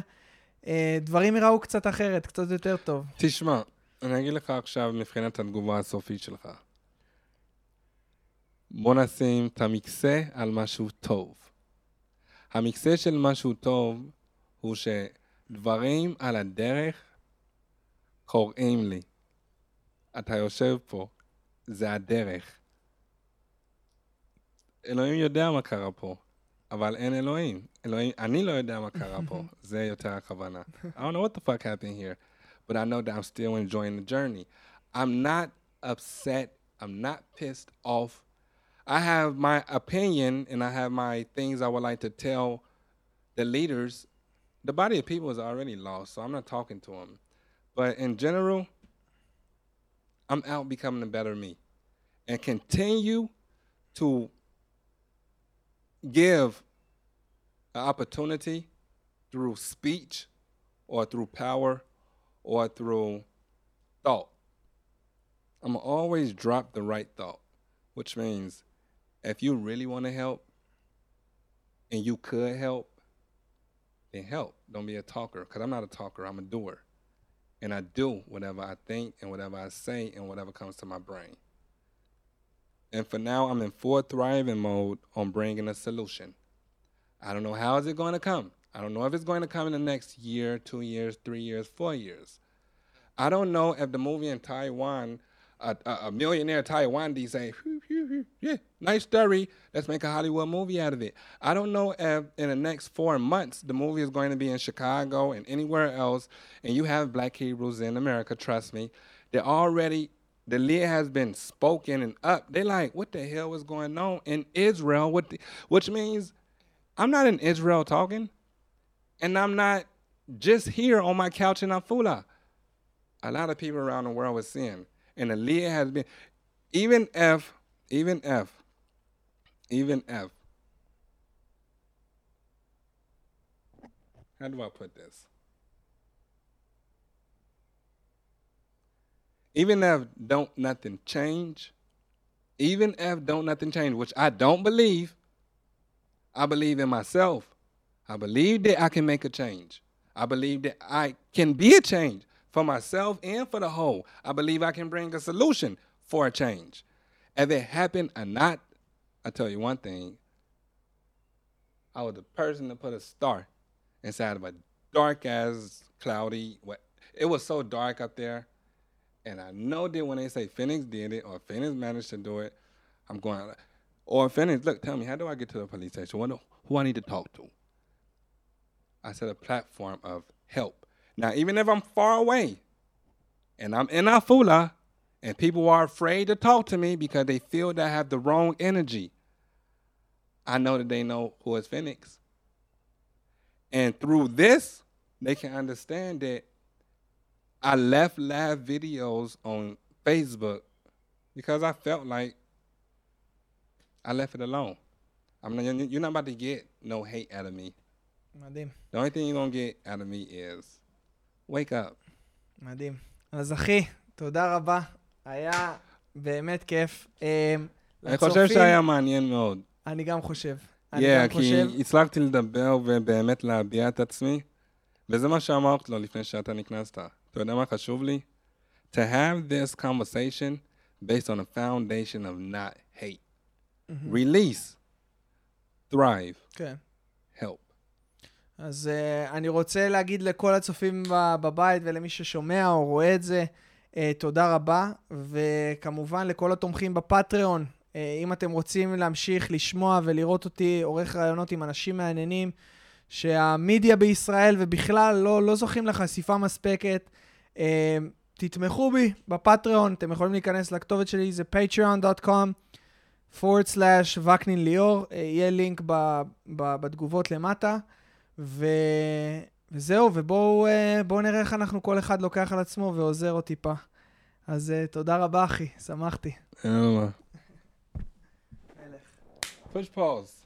אה, דברים ייראו קצת אחרת, קצת יותר טוב. תשמע, אני אגיד לך עכשיו מבחינת התגובה הסופית שלך. בוא נשים את המקסה על משהו טוב. המקסה של משהו טוב הוא שדברים על הדרך קוראים לי. אתה יושב פה, זה הדרך. אלוהים יודע מה קרה פה, אבל אין אלוהים. אלוהים, אני לא יודע מה קרה פה, <laughs> זה יותר הכוונה. I don't know what the fuck happened here, but I know that I'm still enjoying the journey. I'm not upset. I'm not pissed off. I have my opinion and I have my things I would like to tell the leaders. The body of people is already lost, so I'm not talking to them. But in general, I'm out becoming a better me and continue to give an opportunity through speech or through power or through thought. I'm always drop the right thought, which means if you really want to help and you could help, then help. Don't be a talker, because I'm not a talker, I'm a doer. And I do whatever I think and whatever I say and whatever comes to my brain. And for now, I'm in full thriving mode on bringing a solution. I don't know how is it going to come. I don't know if it's going to come in the next year, two years, three years, four years. I don't know if the movie in Taiwan, a, a, millionaire Taiwan say, "Whew, whew, whew, yeah, nice story. Let's make a Hollywood movie out of it. I don't know if in the next four months the movie is going to be in Chicago and anywhere else, and you have Black Hebrews in America. Trust me, they're already the lid has been spoken and up. They like, what the hell is going on in Israel? What, the, which means I'm not in Israel talking, and I'm not just here on my couch in Afula. A lot of people around the world are seeing, and lid has been, even if, even if, even if. How do I put this? even if don't nothing change, even if don't nothing change, which I don't believe, I believe in myself. I believe that I can make a change. I believe that I can be a change for myself and for the whole. I believe I can bring a solution for a change. If it happened or not, I tell you one thing. I was the person to put a star inside of a dark ass cloudy. It was so dark up there. And I know that when they say Phoenix did it or Phoenix managed to do it, I'm going, or Phoenix, look, tell me, how do I get to the police station? What, who I need to talk to? I said a platform of help. Now, even if I'm far away and I'm in Afula and people are afraid to talk to me because they feel that I have the wrong energy, I know that they know who is Phoenix. And through this, they can understand that I left live videos on Facebook because I felt like I left it alone. I'm not, you're not about to get no hate out of me. The only thing you're gonna get out of me is wake up. מדהים. אז אחי, תודה רבה. היה באמת כיף. אה, אני חושב שהיה מעניין מאוד. אני גם חושב. אני Yeah, גם כי חושב. הצלחתי לדבר ובאמת להביע את עצמי, וזה מה שאמרתי לו לפני שאתה נכנסת. אתה יודע מה חשוב לי? To have this conversation based on a foundation of not hate. מהמם. Release. Thrive. כן. Help. אז uh, אני רוצה להגיד לכל הצופים בבית ולמי ששומע או רואה את זה, uh, תודה רבה, וכמובן לכל התומכים בפטריון, uh, אם אתם רוצים להמשיך לשמוע ולראות אותי עורך רעיונות עם אנשים מעניינים, שהמידיה בישראל ובכלל לא, לא זוכים לחשיפה מספקת, uh, תתמכו בי בפטריון, אתם יכולים להיכנס לכתובת שלי, זה patreon.com. forward slash וקנין ליאור, יהיה לינק ב, ב, בתגובות למטה. ו... וזהו, ובואו אה, נראה איך אנחנו כל אחד לוקח על עצמו ועוזר עוד טיפה. אז אה, תודה רבה, אחי, שמחתי. אין מה. Push pause.